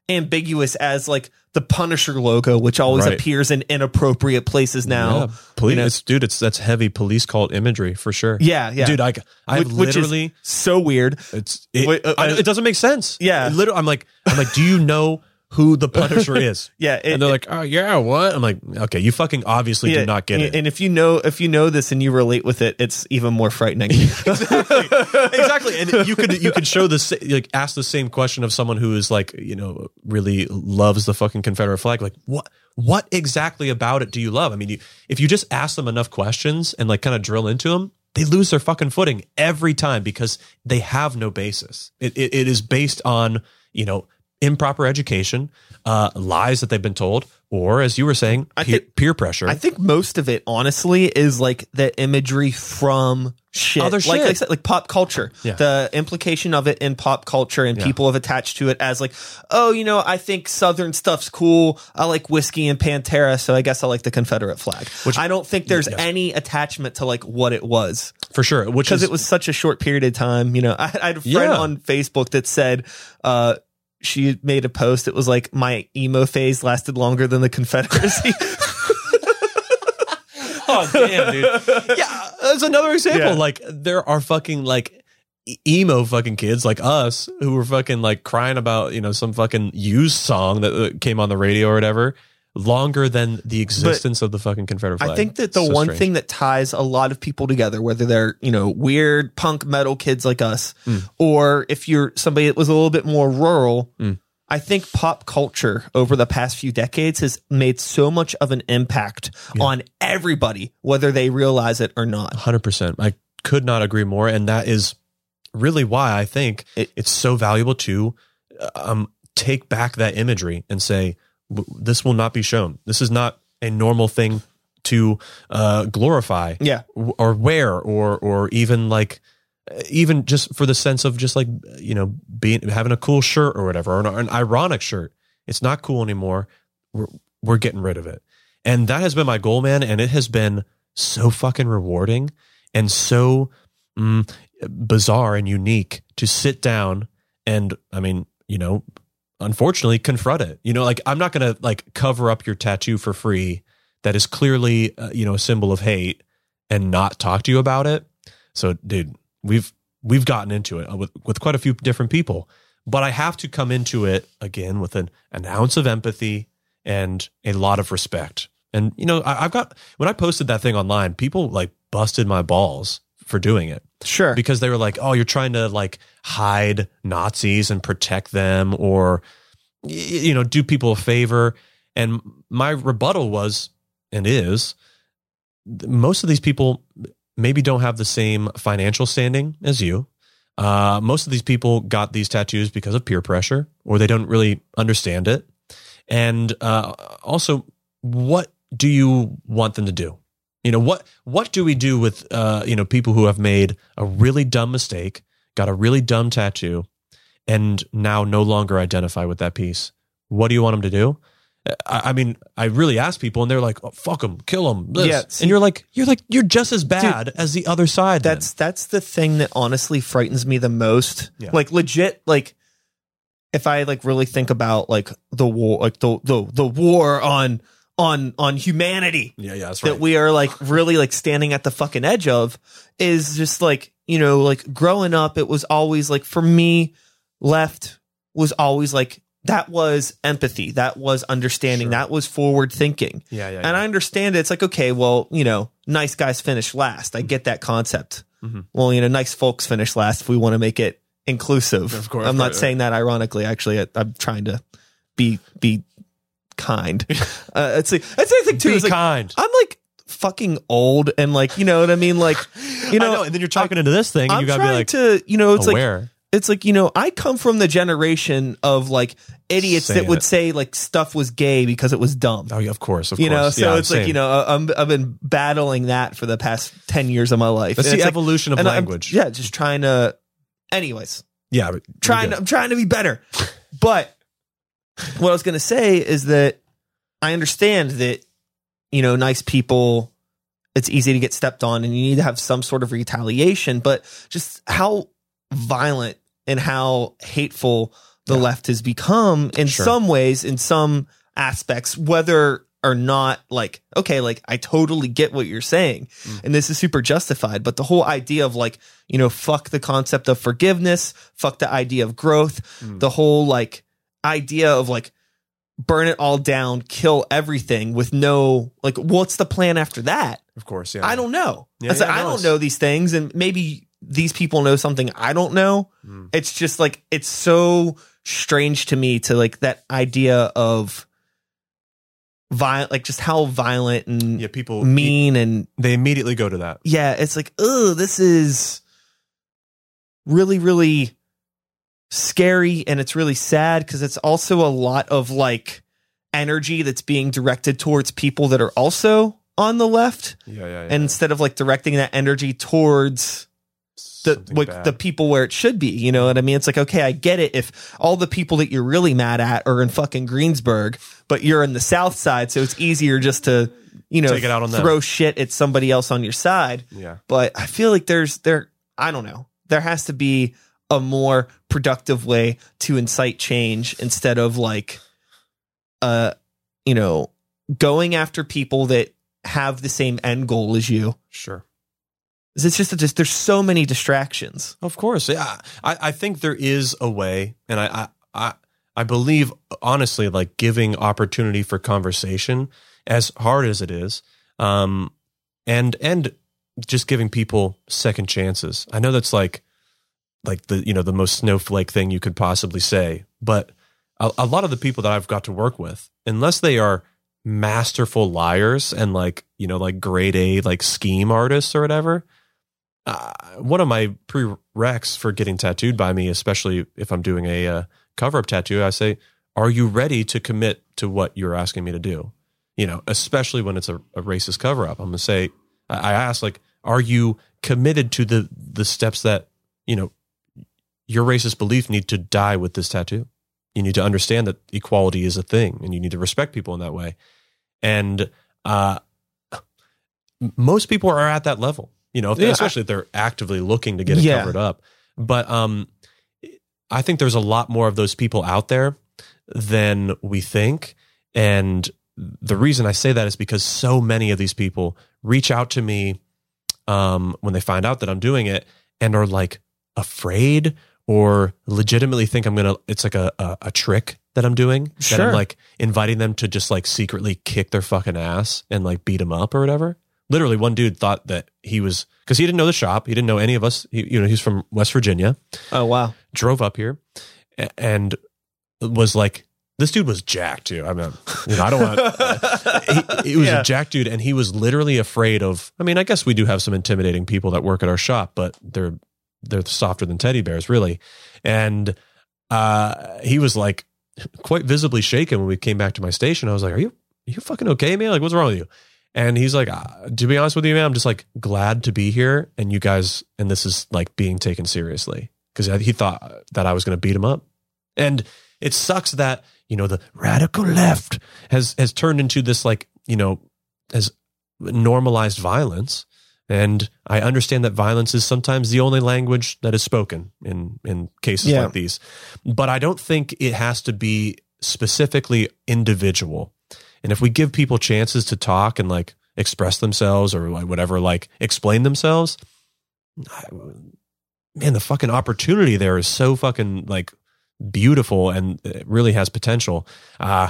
ambiguous as like the Punisher logo, which always Right. appears in inappropriate places now. yeah, police, you know? it's, dude, it's that's heavy police cult imagery for sure. Yeah, yeah, dude, I, I Which- which literally, so weird. it's it, uh, I- uh, it doesn't make sense. Yeah. literally, I'm like, I'm like, do you know who the Punisher [LAUGHS] is? Yeah, it- and they're like, oh yeah, what? I'm like, okay, you fucking obviously do not get and, it. And if you know if you know this and you relate with it, it's even more frightening. [LAUGHS] [LAUGHS] exactly and you could you could show this like ask the same question of someone who is like you know really loves the fucking confederate flag like what what exactly about it do you love i mean you, if you just ask them enough questions and like kind of drill into them they lose their fucking footing every time because they have no basis it, it, it is based on you know improper education uh lies that they've been told or as you were saying peer, think- peer pressure I think most of it, honestly, is like the imagery from shit, Other like shit. like, I said, like pop culture. Yeah. The implication of it in pop culture, and Yeah. people have attached to it as like, oh, you know, I think Southern stuff's cool. I like whiskey and Pantera, so I guess I like the Confederate flag. Which- I don't think there's Yes. any attachment to like what it was for sure which because it was such a short period of time. You know, I, [LAUGHS] I had a friend Yeah. on Facebook that said, uh, she made a post. It was like my emo phase lasted longer than the Confederacy. [LAUGHS] [LAUGHS] oh damn, dude. Yeah, that's another example. Yeah. Like there are fucking like emo fucking kids like us who were fucking like crying about you know some fucking used song that came on the radio or whatever longer than the existence of the fucking Confederate flag. I think that the So one strange. thing that ties a lot of people together, whether they're, you know, weird punk metal kids like us, Mm. or if you're somebody that was a little bit more rural, Mm. I think pop culture over the past few decades has made so much of an impact on everybody, whether they realize it or not. 100%. I could not agree more. And that is really why I think It- it's so valuable to um, take back that imagery and say, "W- this will not be shown. This is not a normal thing to uh, glorify Yeah. or wear or, or even like, even just for the sense of just like, you know, being, having a cool shirt or whatever, or an, or an ironic shirt. It's not cool anymore. We're, we're getting rid of it. And that has been my goal, man. And it has been so fucking rewarding and so mm, bizarre and unique to sit down and, I mean, you know, unfortunately confront it. You know, like I'm not going to like cover up your tattoo for free that is clearly, uh, you know, a symbol of hate and not talk to you about it. So, dude, we've we've gotten into it uh, with with quite a few different people, but I have to come into it again with an an ounce of empathy and a lot of respect. And you know, I, I've got when I posted that thing online, people like busted my balls for doing it Sure. because they were like, "Oh, you're trying to like hide Nazis and protect them, or you know, do people a favor." And my rebuttal was, and is, most of these people maybe don't have the same financial standing as you. Uh, most of these people got these tattoos because of peer pressure, or they don't really understand it. And uh, also, what do you want them to do? You know what? What do we do with uh, you know people who have made a really dumb mistake, got a really dumb tattoo, and now no longer identify with that piece? What do you want them to do? I, I mean, I really ask people, and they're like, oh, "Fuck them, kill them." Yeah, see- and you're like, you're like, you're just as bad as the other side. then. that's that's the thing that honestly frightens me the most. Yeah. Like legit, like if I like really think about like the war, like the the the war on on on humanity yeah, yeah, that's right. that we are like really like standing at the fucking edge of is just like you know like growing up it was always like for me left was always like that was empathy that was understanding Sure. that was forward thinking yeah, yeah, and I understand it. It's like, okay, well, you know, nice guys finish last. I get that concept. Mhm. Well, you know, nice folks finish last if we want to make it inclusive. Of course, I'm not right, saying that ironically. Actually, I, I'm trying to be be kind. [LAUGHS] uh, it's like, that's the thing too. Be is like, kind. I'm like fucking old and like you know what I mean like [LAUGHS] you I know, know, and then you're talking into this thing, and I'm you gotta trying be like to you know it's like it's like you know I come from the generation of like idiots Saying that would it. say like stuff was gay because it was dumb. oh, yeah, of course, of you know, course. so Yeah, it's like you know I'm, I've been battling that for the past ten years of my life. that's And the it's like- evolution of and I'm- language. yeah, just trying to. Anyways, yeah, trying. good. I'm trying to be better. But what I was going to say is that I understand that you know nice people. It's easy to get stepped on, and you need to have some sort of retaliation. But just how violent and how hateful the Yeah. left has become in Sure. some ways, in some aspects, whether or not like okay like i totally get what you're saying Mm. and this is super justified but the whole idea of like you know fuck the concept of forgiveness fuck the idea of growth Mm. the whole like idea of like burn it all down kill everything with no like what's the plan after that of course, yeah. i don't know Yeah, It's like, i don't know these things and maybe these people know something i don't know Mm. it's just like it's so strange to me to like that idea of violent like just how violent and Yeah, people mean and They immediately go to that. yeah it's like oh this is really really scary and it's really sad because it's also a lot of like energy that's being directed towards people that are also on the left Yeah, yeah, yeah. and instead of like directing that energy towards the Something like bad. the people where it should be. You know what I mean? It's like okay, I get it if all the people that you're really mad at are in fucking Greensburg, but you're in the South Side, so it's easier just to you know Take it out on them. throw shit at somebody else on your side. yeah. But I feel like there's there I don't know there has to be a more productive way to incite change instead of like uh you know going after people that have the same end goal as you Sure. it's just that just there's so many distractions. Of course, yeah. I, I think there is a way, and I, I, I believe honestly, like giving opportunity for conversation, as hard as it is, um, and and just giving people second chances. I know that's like, like the you know the most snowflake thing you could possibly say, but a, a lot of the people that I've got to work with, unless they are masterful liars and like you know like grade A like scheme artists or whatever uh, one of my prereqs for getting tattooed by me, especially if I'm doing a uh, cover up tattoo, I say, "Are you ready to commit to what you're asking me to do?" You know, especially when it's a, a racist cover up. I'm gonna say, I I ask like, "Are you committed to the the steps that you know your racist belief need to die with this tattoo? You need to understand that equality is a thing, and you need to respect people in that way." And uh, most people are at that level you know, if, Yeah, especially if they're actively looking to get it Yeah. covered up. But um, I think there's a lot more of those people out there than we think. And the reason I say that is because so many of these people reach out to me um, when they find out that I'm doing it and are like afraid or legitimately think I'm gonna. It's like a a, a trick that I'm doing. sure. That I'm like inviting them to just like secretly kick their fucking ass and like beat them up or whatever. Literally, one dude thought that he was because he didn't know the shop. He didn't know any of us. He, you know, he's from West Virginia. Oh wow. Drove up here and was like, this dude was jacked too. I mean, you know, I don't want. [LAUGHS] he, he was Yeah. a jack dude, and he was literally afraid of. I mean, I guess we do have some intimidating people that work at our shop, but they're they're softer than teddy bears, really. And uh, he was like quite visibly shaken when we came back to my station. I was like, "Are you are you fucking okay, man? Like, what's wrong with you?" And he's like, uh, "To be honest with you, man, I'm just like glad to be here, and you guys, and this is like being taken seriously because he thought that I was going to beat him up, and it sucks that you know the radical left has has turned into this like you know has normalized violence." And I understand that violence is sometimes the only language that is spoken in in cases Yeah. like these. But I don't think it has to be specifically individual. And if we give people chances to talk and like express themselves or like whatever, like explain themselves, I- man, the fucking opportunity there is so fucking like beautiful and it really has potential. Uh,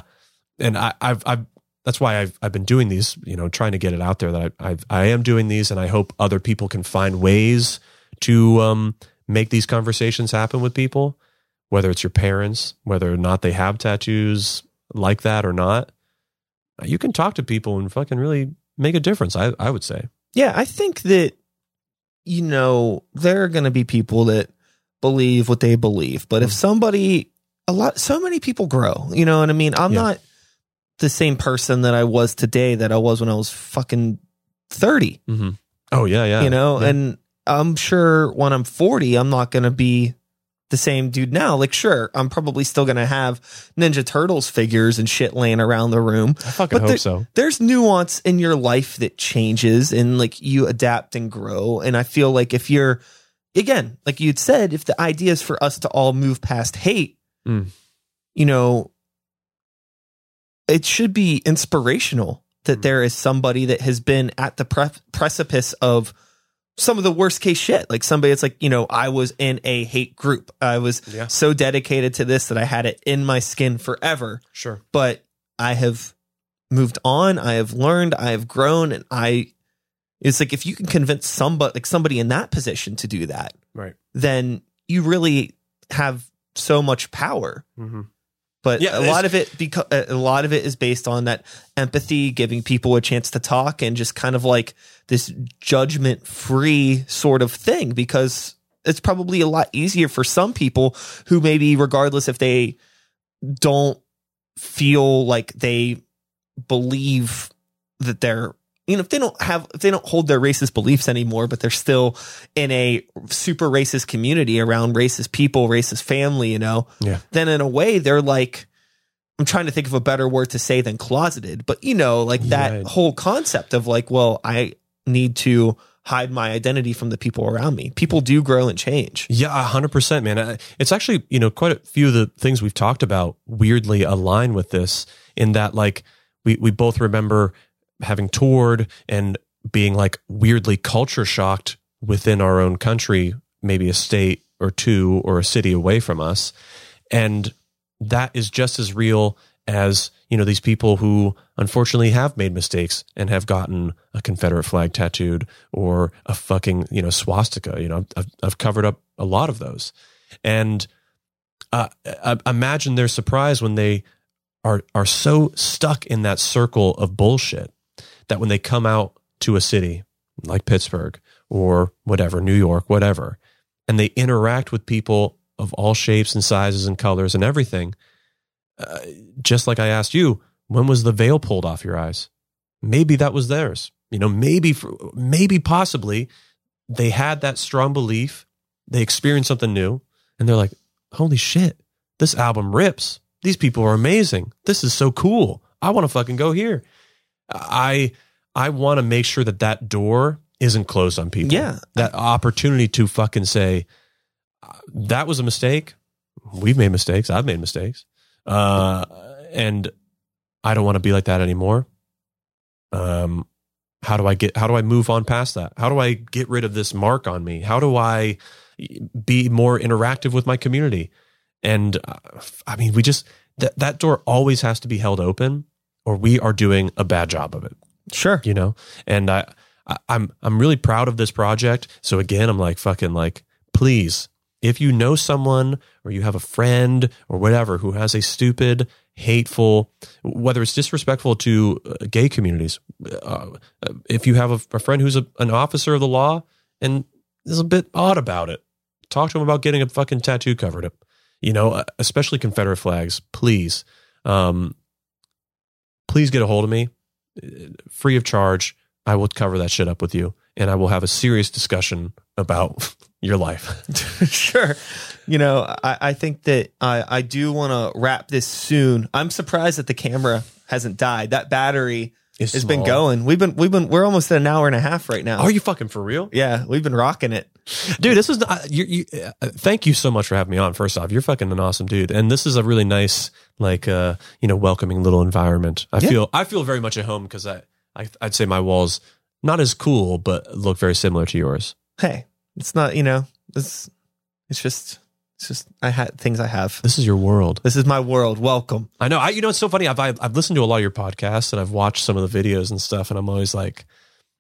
and I, I've, I've, that's why I've, I've been doing these, you know, trying to get it out there that I, I've, I am doing these and I hope other people can find ways to, um, make these conversations happen with people, whether it's your parents, whether or not they have tattoos like that or not. You can talk to people and fucking really make a difference. I I would say. Yeah, I think that you know there are going to be people that believe what they believe, but if Mm. somebody a lot so many people grow, you know what I mean? I'm Yeah. not the same person that I was today that I was when I was fucking 30, Mm-hmm. Oh yeah, yeah. you know? Yeah. And I'm sure when I'm 40, I'm not going to be the same dude now. Like sure, I'm probably still going to have Ninja Turtles figures and shit laying around the room, I fucking but hope there- so. there's nuance in your life that changes and like you adapt and grow. And I feel like if you're, again, like you'd said, if the idea is for us to all move past hate, Mm. you know, it should be inspirational that Mm. there is somebody that has been at the pre- precipice of some of the worst case shit. Like somebody that's like, you know, I was in a hate group. I was Yeah. so dedicated to this that I had it in my skin forever Sure. but I have moved on. I have learned. I have grown, and I. It's like if you can convince somebody, like somebody in that position, to do that, Right. then you really have so much power. Mm-hmm. But Yeah, a lot of it, because a lot of it is based on that empathy, giving people a chance to talk, and just kind of like this judgment-free sort of thing. Because it's probably a lot easier for some people who maybe, regardless if they don't feel like they believe that they're you know if they don't have if they don't hold their racist beliefs anymore but they're still in a super racist community around racist people racist family you know Yeah. then in a way they're like i'm trying to think of a better word to say than closeted but you know like that Right. whole concept of like well i need to hide my identity from the people around me people do grow and change Yeah, a hundred percent, man. It's actually, you know, quite a few of the things we've talked about weirdly align with this in that like we, we both remember having toured and being like weirdly culture shocked within our own country, maybe a state or two or a city away from us. And that is just as real as, you know, these people who unfortunately have made mistakes and have gotten a Confederate flag tattooed or a fucking, you know, swastika. You know, I've, I've covered up a lot of those. And uh, imagine their surprise when they are are so stuck in that circle of bullshit that when they come out to a city like Pittsburgh or whatever, New York, whatever, and they interact with people of all shapes and sizes and colors and everything, uh, just like I asked you, when was the veil pulled off your eyes? Maybe that was theirs. You know, maybe, maybe, possibly, they had that strong belief. They experienced something new, and they're like, "Holy shit, this album rips! These people are amazing. This is so cool. I want to fucking go here." I I want to make sure that that door isn't closed on people. Yeah. that opportunity to fucking say that was a mistake. We've made mistakes. I've made mistakes, uh, and I don't want to be like that anymore. Um, how do I get? How do I move on past that? How do I get rid of this mark on me? How do I be more interactive with my community? And uh, I mean, we just that that door always has to be held open, or we are doing a bad job of it. Sure. You know? And I, I i'm i'm really proud of this project. So again i'm like fucking like please if you know someone or you have a friend or whatever who has a stupid hateful whether it's disrespectful to uh, gay communities uh, if you have a, a friend who's a, an officer of the law and is a bit odd about it talk to him about getting a fucking tattoo covered up. You know uh, especially confederate flags please. Um please get a hold of me free of charge. I will cover that shit up with you and I will have a serious discussion about [LAUGHS] your life. [LAUGHS] sure. You know, I, I think that I, I do want to wrap this soon. I'm surprised that the camera hasn't died. That battery It's has been going. We've been we've been we're almost at an hour and a half right now. Are you fucking for real? yeah, we've been rocking it. Dude, this is not, you, you, uh, thank you so much for having me on. First off, you're fucking an awesome dude. And this is a really nice, like, uh, you know, welcoming little environment. I Yeah. feel, I feel very much at home because I, I, I'd say my walls not as cool, but look very similar to yours. Hey, it's not you know it's It's just it's just I had things I have. This is your world. This is my world. Welcome. I know. I, you know, it's so funny. I've, I've I've listened to a lot of your podcasts and I've watched some of the videos and stuff, and I'm always like,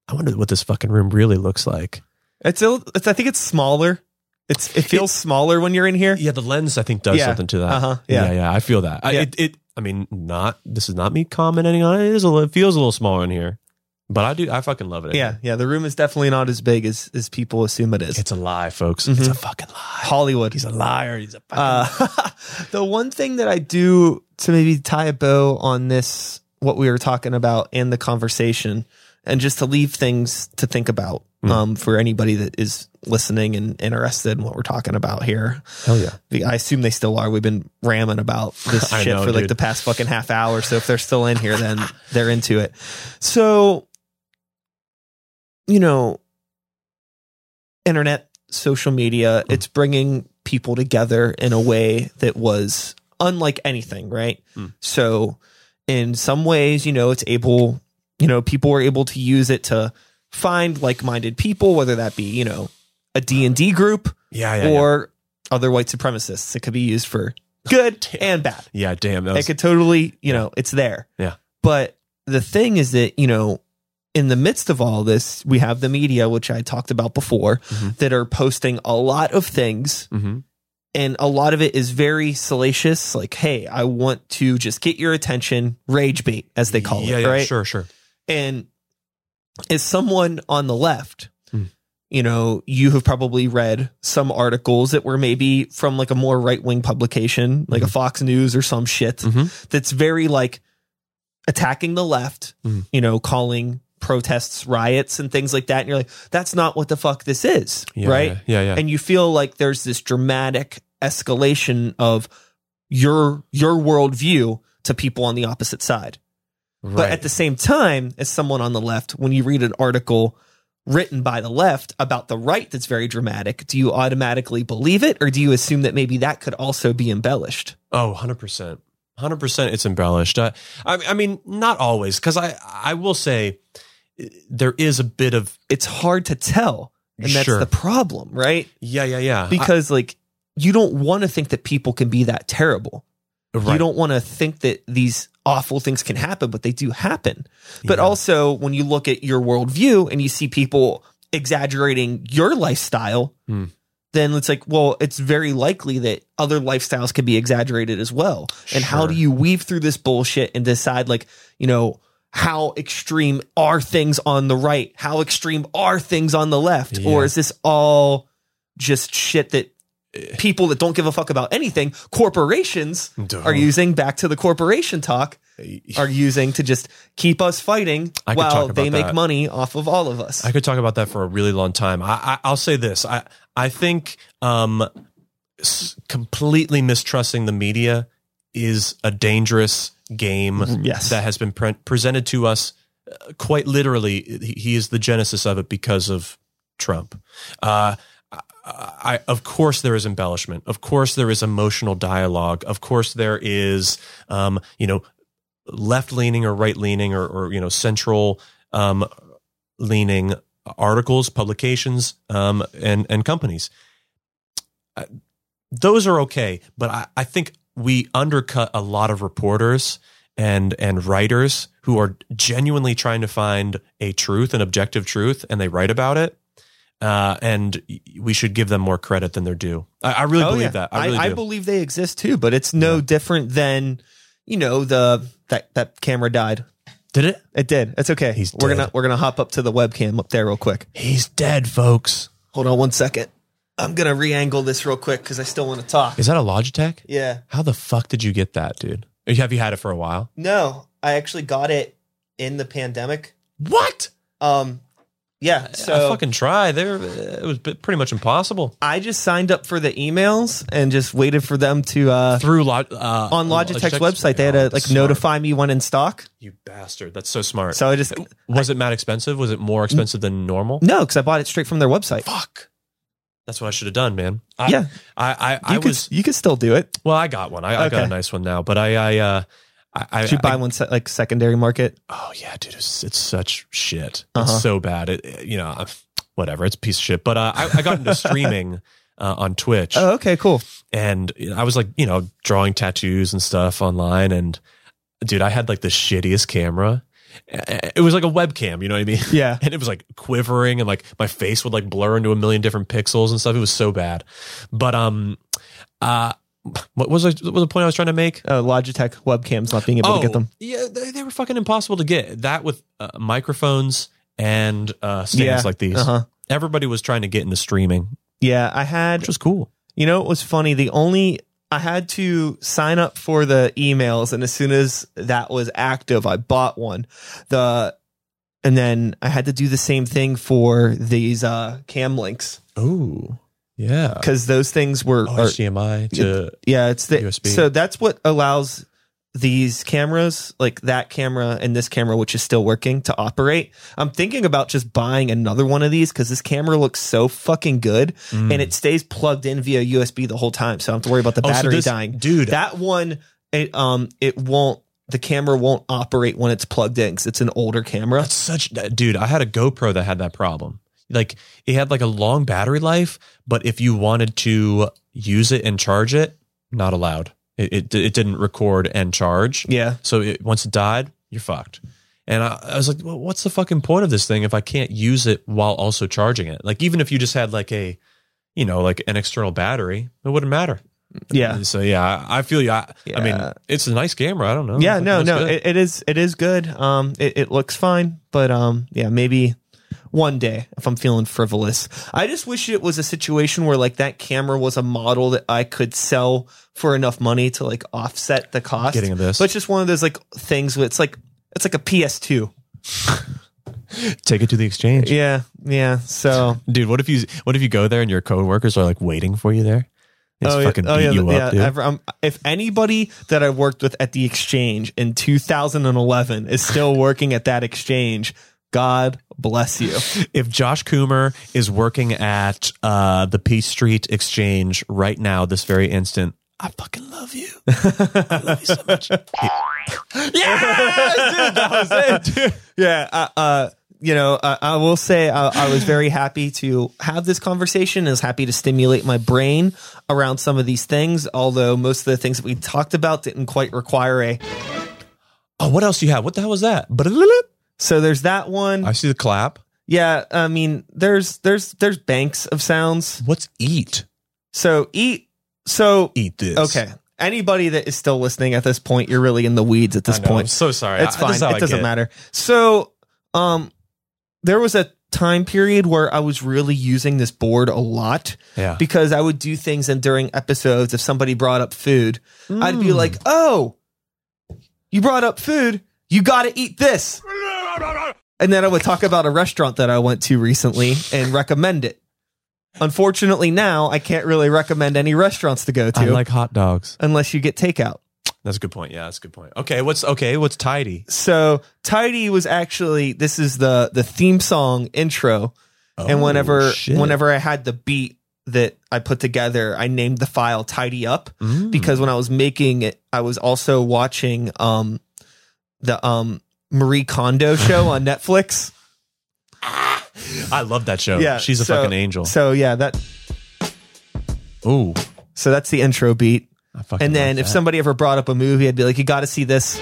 I wonder what this fucking room really looks like. It's, a, it's I think it's smaller. It's it feels smaller when you're in here. Yeah, the lens I think does Yeah. something to that. Uh-huh. Yeah, Yeah. yeah, I feel that. I, Yeah. it, it. I mean, not. This is not me commenting on it. It is a. It feels a little smaller in here. But I do. I fucking love it. Yeah, yeah. The room is definitely not as big as as people assume it is. It's a lie, folks. It's Mhm. a fucking lie. Hollywood. He's a liar. He's a fucking. Uh, [LAUGHS] the one thing that I do to maybe tie a bow on this, what we were talking about in the conversation, and just to leave things to think about Mm. um, for anybody that is listening and interested in what we're talking about here. Hell yeah. I assume they still are. We've been ramming about [LAUGHS] this shit know, for like the past fucking half hour. So if they're still in here, then they're into it. So, you know, internet, social media, Mm. it's bringing people together in a way that was unlike anything, right? Mm. So, in some ways, you know, it's able, you know, people were able to use it to find like-minded people, whether that be, you know, a D&D group Yeah. Yeah. yeah. or other white supremacists. It could be used for good [LAUGHS] and bad. Yeah. Damn. That It could totally, you know, it's there. Yeah. But the thing is that, you know, in the midst of all this, we have the media, which I talked about before, Mhm. that are posting a lot of things. Mhm. And a lot of it is very salacious. Like, hey, I want to just get your attention, rage bait, as they call yeah, it. Yeah. right. Sure. Sure. And as someone on the left, Hmm. you know, you have probably read some articles that were maybe from like a more right wing publication, like a Fox News or some shit Mhm. that's very like attacking the left, Hmm. you know, calling protests riots and things like that. And you're like, that's not what the fuck this is. Yeah, right. Yeah. Yeah. yeah. And you feel like there's this dramatic escalation of your your worldview to people on the opposite side. But at the same time, as someone on the left, when you read an article written by the left about the right that's very dramatic, do you automatically believe it or do you assume that maybe that could also be embellished? Oh, 100%. 100% it's embellished. Uh, I, I mean, not always, because I, I will say there is a bit of, It's hard to tell. And that's Sure. the problem, right? yeah, yeah, yeah. Because like you don't want to think that people can be that terrible. Right. You don't want to think that these awful things can happen, but they do happen. But Yeah. also, when you look at your worldview and you see people exaggerating your lifestyle, Hmm. then it's like, well, it's very likely that other lifestyles can be exaggerated as well. And how do you weave through this bullshit and decide, like, you know, how extreme are things on the right? How extreme are things on the left? Or is this all just shit that people that don't give a fuck about anything, corporations Duh. are using back to the corporation talk are using to just keep us fighting I while they make that. money off of all of us. I could talk about that for a really long time. I, I I'll say this. I I think um, s- completely mistrusting the media is a dangerous game Yes. that has been pre- presented to us uh, quite literally. He is the genesis of it because of Trump. Uh, I, I, of course, there is embellishment. Of course, there is emotional dialogue. Of course, there is, um, you know, left leaning or right leaning or, or you know, central um, leaning articles, publications, um, and and companies. Uh, those are okay, but I, I think we undercut a lot of reporters and and writers who are genuinely trying to find a truth, an objective truth, and they write about it. Uh, and we should give them more credit than they're due. I, I really Oh, believe yeah. that. I really I, do. believe they exist too, but it's no Yeah. different than you know the that that camera died. Did it? It did. It's okay. He's we're dead. gonna we're gonna hop up to the webcam up there real quick. He's dead, folks. Hold on one second. I'm gonna re-angle this real quick because I still want to talk. Is that a Logitech? Yeah. How the fuck did you get that, dude? Have you had it for a while? No, I actually got it in the pandemic. What? Um, yeah. So I fucking tried. There, it was pretty much impossible. I just signed up for the emails and just waited for them to uh Through Log, uh, on Logitech's website. They had to Oh, like smart. notify me when in stock. You bastard! That's so smart. So I just was it mad expensive? Was it more expensive than normal? no, because I bought it straight from their website. Fuck. That's what I should have done, man. I, Yeah. I, I, You I could was. you could still do it. Well, I got one. I, I got a nice one now, but I, I, uh, I, I, Did you buy one se- like secondary market? Oh yeah, dude, it's, it's such shit. Uh-huh. It's so bad. It, it- you know, whatever. It's a piece of shit. But uh, I, I got into [LAUGHS] streaming uh, on Twitch, Oh, okay, cool. and I was like, you know, drawing tattoos and stuff online. And dude, I had like the shittiest camera. It was like a webcam, you know what I mean? Yeah. [LAUGHS] And it was like quivering and like my face would like blur into a million different pixels and stuff. It was so bad. But um uh what was, I, what was the point I was trying to make? Uh, Logitech webcams not being able to get them. Oh, Yeah, they, they were fucking impossible to get. That with uh, microphones and uh, stands Yeah. like these. Uh huh. Everybody was trying to get into streaming, Yeah, I had which was cool. You know, it was funny. The only I had to sign up for the emails, and as soon as that was active, I bought one. The and then I had to do the same thing for these uh, cam links Oh, yeah. because those things were Oh, are- HDMI to yeah, it's the USB. so that's what allows these cameras, like that camera and this camera, which is still working, to operate. I'm thinking about just buying another one of these because this camera looks so fucking good Mm. and it stays plugged in via USB the whole time. So I don't have to worry about the Oh, so battery this- dying. dude. That one, it um, it won't. The camera won't operate when it's plugged in because it's an older camera. That's such dude. I had a GoPro that had that problem. Like it had like a long battery life, but if you wanted to use it and charge it, not allowed. It it, it didn't record and charge. Yeah, So it, once it died, you're fucked. And I, I was like, well, what's the fucking point of this thing if I can't use it while also charging it? Like even if you just had like a, you know, like an external battery, it wouldn't matter. yeah. So yeah, I, I feel you. I, I mean, it's a nice camera. I don't know. yeah no no it, it is it is good um it, it looks fine but um yeah maybe one day if i'm feeling frivolous i just wish it was a situation where like that camera was a model that i could sell for enough money to like offset the cost Getting this. but it's just one of those like things where it's like it's like a ps2 Take it to the exchange. yeah yeah so Dude, what if you what if you go there and your coworkers are like waiting for you there? Oh, fucking yeah, oh, beat yeah, you yeah, up, dude. ever- um, if anybody that I worked with at the exchange in 2011 is still working at that exchange, God bless you. [LAUGHS] if Josh Coomer is working at uh, the Peach Street Exchange right now, this very instant, I fucking love you. [LAUGHS] I love you so much. [LAUGHS] Yeah, that was uh, uh, you know, uh, I will say uh, I was very happy to have this conversation. I was happy to stimulate my brain around some of these things, although most of the things that we talked about didn't quite require a. Oh, what else do you have? What the hell was that? So there's that one. I see the clap. Yeah, I mean, there's there's there's banks of sounds. What's eat? So eat. So Eat this. okay, anybody that is still listening at this point, you're really in the weeds at this I know, I'm point. so sorry. It's I- fine. this is how It I doesn't get. matter. So, um, there was a time period where I was really using this board a lot Yeah. because I would do things and during episodes, if somebody brought up food, I'd be like, "Oh, you brought up food. You got to eat this." And then I would talk about a restaurant that I went to recently and recommend it. Unfortunately, now I can't really recommend any restaurants to go to I like hot dogs. unless you get takeout. That's a good point. Yeah, that's a good point. Okay, what's okay? What's tidy? So Tidy was actually this is the the theme song intro, and Oh, whenever shit. whenever I had the beat that I put together, I named the file Tidy Up Mm. because when I was making it, I was also watching um the um Marie Kondo show on [LAUGHS] Netflix. I love that show. Yeah, she's a so- fucking angel. So yeah, that Ooh, so that's the intro beat. And then like if somebody ever brought up a movie, I'd be like, "You got to see this."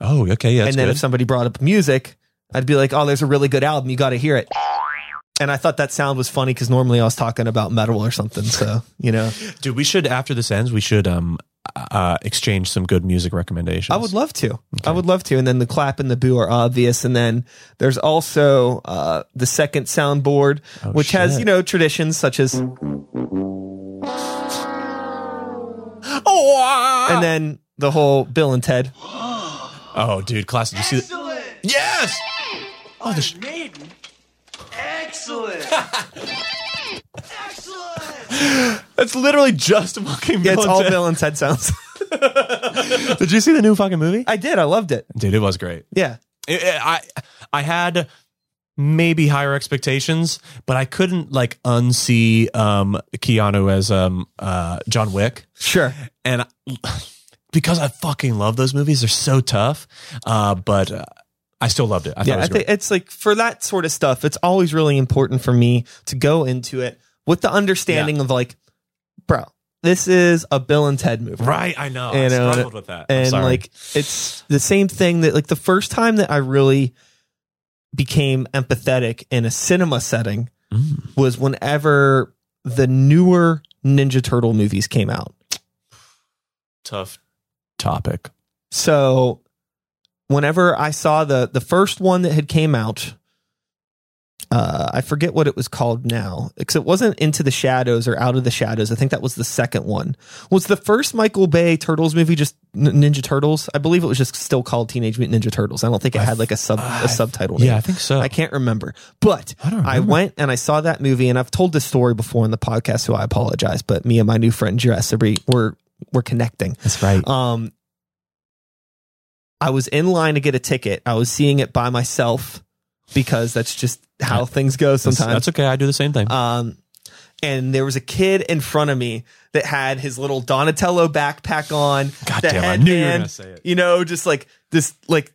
oh, okay, yeah, that's and then good. if somebody brought up music, I'd be like, "Oh, there's a really good album. You got to hear it." And I thought that sound was funny because normally I was talking about metal or something. So you know, Dude, we should after this ends, we should um uh exchange some good music recommendations. I would love to. I would love to. And then the clap and the boo are obvious. And then there's also uh, the second soundboard, which has you know traditions such as, Oh, and then the whole Bill and Ted. oh, dude, classic. You see that? Excellent. Yes. Oh, the sh- Maiden. Excellent. Excellent. [LAUGHS] that's literally just fucking. Yeah, it's and all Ted. Bill and Ted sounds. [LAUGHS] Did you see the new fucking movie? I did. I loved it. Dude, it was great. Yeah. It- it- I I had maybe higher expectations, but I couldn't like unsee um Keanu as um uh John Wick. Sure. and I- because I fucking love those movies, they're so tough. Uh, but uh, I still loved it. I thought yeah, it was I think great. it's like for that sort of stuff, it's always really important for me to go into it with the understanding of like, bro, this is a Bill and Ted movie. right. I know. You I struggled with that. I'm And sorry. like it's the same thing that like the first time that I really became empathetic in a cinema setting Mm. was whenever the newer Ninja Turtle movies came out. tough topic. So whenever I saw the the first one that had came out, uh, I forget what it was called now, because it wasn't Into the Shadows or Out of the Shadows. I think that was the second one. Was the first Michael Bay Turtles movie just Ninja Turtles? I believe it was just still called Teenage Mutant Ninja Turtles. I don't think it had like a sub a subtitle. name. Yeah, I think so. I can't remember. But I I went and I saw that movie, and I've told this story before in the podcast, so I apologize. But me and my new friend we were we're connecting. That's right. Um, I was in line to get a ticket. I was seeing it by myself because that's just how things go sometimes. that's okay. I do the same thing. Um, and there was a kid in front of me that had his little Donatello backpack on. God damn, I knew you were gonna say it. You know, just like this, like,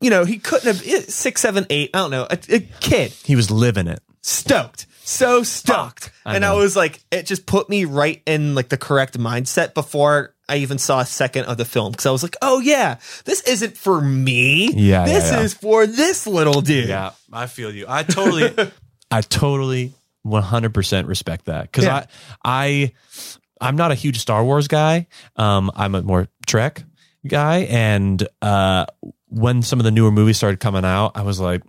you know, he couldn't have eh, six, seven, eight. I don't know, a, a kid he was living it. stoked so stoked I and i was like it just put me right in like the correct mindset before i even saw a second of the film because i was like oh yeah this isn't for me Yeah, this yeah, yeah. is for this little dude Yeah, I feel you. I totally, I totally, one hundred percent respect that because Yeah. I, I, I'm not a huge Star Wars guy. Um, I'm a more Trek guy, and uh, when some of the newer movies started coming out, I was like,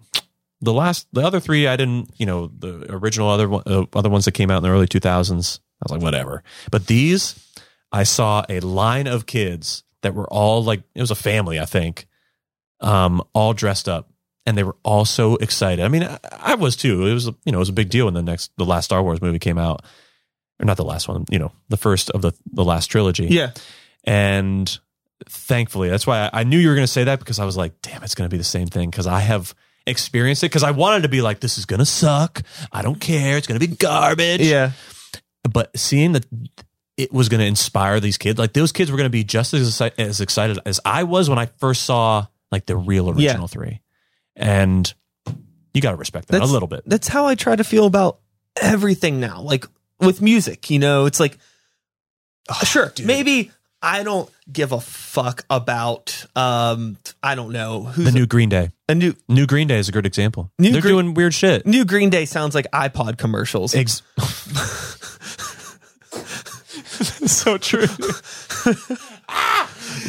the last, the other three, I didn't, you know, the original other uh, other ones that came out in the early 2000s. I was like, whatever. But these, I saw a line of kids that were all like, it was a family, I think, um, all dressed up and they were all so excited. I mean, I, I was too. It was, you know, it was a big deal when the next, the last Star Wars movie came out, or not the last one, you know, the first of the the last trilogy. yeah And thankfully, that's why I, I knew you were going to say that because I was like, damn, it's going to be the same thing because I have experienced it because I wanted to be like, this is going to suck. I don't care. It's going to be garbage. yeah But seeing that it was going to inspire these kids, like those kids were going to be just as as excited as I was when I first saw like the real original Yeah. three. And you got to respect that That's- a little bit. that's how i try to feel about everything now like with music you know it's like sure dude. maybe i don't give a fuck about um i don't know who's The new Green Day. a new New Green Day is a good example. New They're Green- doing weird shit. new green day sounds like ipod commercials Ex- [LAUGHS] [LAUGHS] [LAUGHS] so true. [LAUGHS]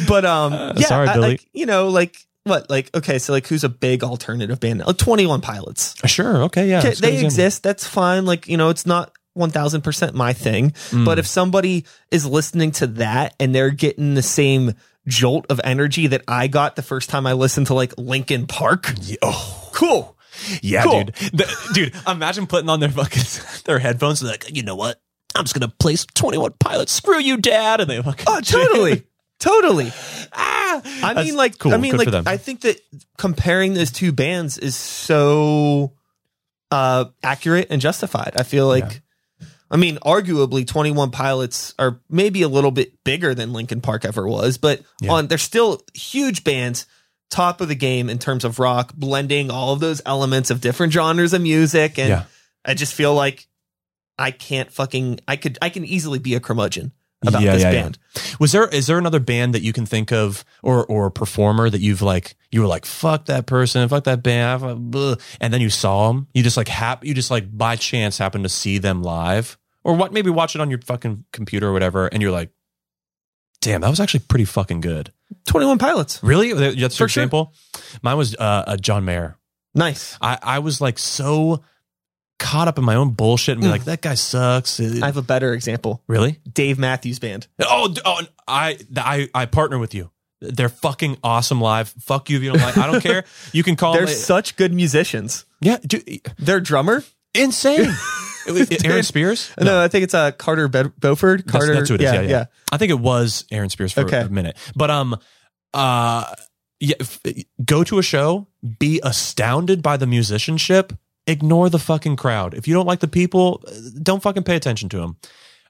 But um, yeah, sorry, I- Billy. like, you know, like what, like okay, so like who's a big alternative band? Like Twenty One Pilots. Sure. Okay. Yeah. That's they exist. That's fine. Like you know, it's not one thousand percent my thing. Mm. But if somebody is listening to that and they're getting the same jolt of energy that I got the first time I listened to like Linkin Park, Yeah, oh, cool. yeah, Cool. dude. The- dude, imagine putting on their fucking [LAUGHS] their headphones. And like, you know what? I'm just gonna play some Twenty One Pilots. Screw you, Dad. And they fucking Oh, [LAUGHS] totally. Totally. ah. I That's mean, like, cool. I mean, Good like. I think that comparing those two bands is so uh, accurate and justified. I feel like, I mean, arguably, Twenty One Pilots are maybe a little bit bigger than Linkin Park ever was, but Yeah. on they're still huge bands, top of the game in terms of rock, blending all of those elements of different genres of music, and Yeah. I just feel like I can't fucking, I could, I can easily be a curmudgeon about Yeah, this yeah, yeah. band. Was there is there another band that you can think of or or performer that you've like you were like fuck that person fuck that band blah," and then you saw them you just like hap you just like by chance happened to see them live or what maybe watch it on your fucking computer or whatever and you're like damn that was actually pretty fucking good Twenty One Pilots, really that's your For sure. example mine was uh, uh John Mayer nice. I I was like so caught up in my own bullshit and be Mm. like that guy sucks I have a better example. really Dave Matthews Band. Oh, oh, I, I, I partner with you. They're fucking awesome live. Fuck you if you don't like. I don't care. You can call. [LAUGHS] They're them, such good musicians. yeah, dude, Their drummer? insane. [LAUGHS] It's Aaron Spears. No, I think it's uh, Carter Be- Beauford. That's, Carter. that's who it is. yeah, Yeah, yeah, I think it was Aaron Spears for Okay. a minute, but um, uh, yeah, f- go to a show, be astounded by the musicianship, ignore the fucking crowd. If you don't like the people, don't fucking pay attention to them.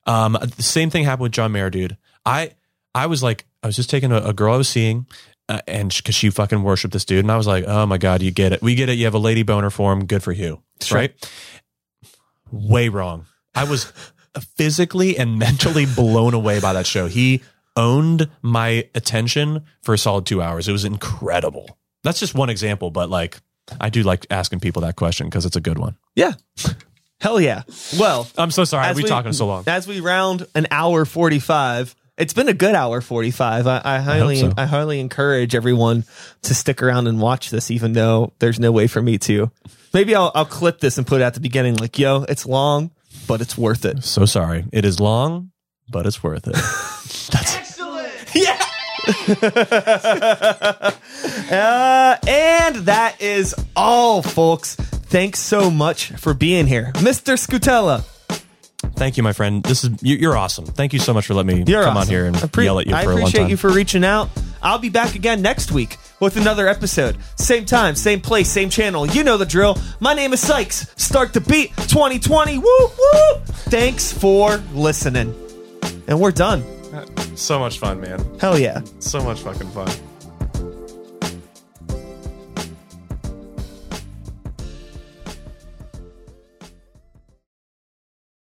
Um, the same thing happened with John Mayer, dude. I I was like, I was just taking a, a girl I was seeing, uh, and because she fucking worshipped this dude, and I was like, oh my god, you get it, we get it. You have a lady boner for him. Good for you, Sure. right? Way wrong. I was physically and mentally blown away by that show. He owned my attention for a solid two hours. It was incredible. That's just one example, but like I do like asking people that question because it's a good one. yeah. [LAUGHS] Hell yeah. Well, I'm so sorry. We we- talking so long. as we round an hour 45, It's been a good hour 45. I, I highly so. I highly encourage everyone to stick around and watch this, even though there's no way for me to. Maybe I'll, I'll clip this and put it at the beginning like, yo, it's long, but it's worth it. So sorry. It is long, but it's worth it. [LAUGHS] Excellent. [LAUGHS] Uh, and that is all, folks. Thanks so much for being here. Mr. Scutella. Thank you, my friend. This is you, you're awesome. Thank you so much for letting me You're come on awesome. here and Appre- yell at you I for a long appreciate time. you for reaching out. I'll be back again next week with another episode. Same time, same place, same channel. You know the drill. My name is Sykes. Start the beat 2020. Woo woo. Thanks for listening. And we're done. So much fun, man. Hell yeah. So much fucking fun.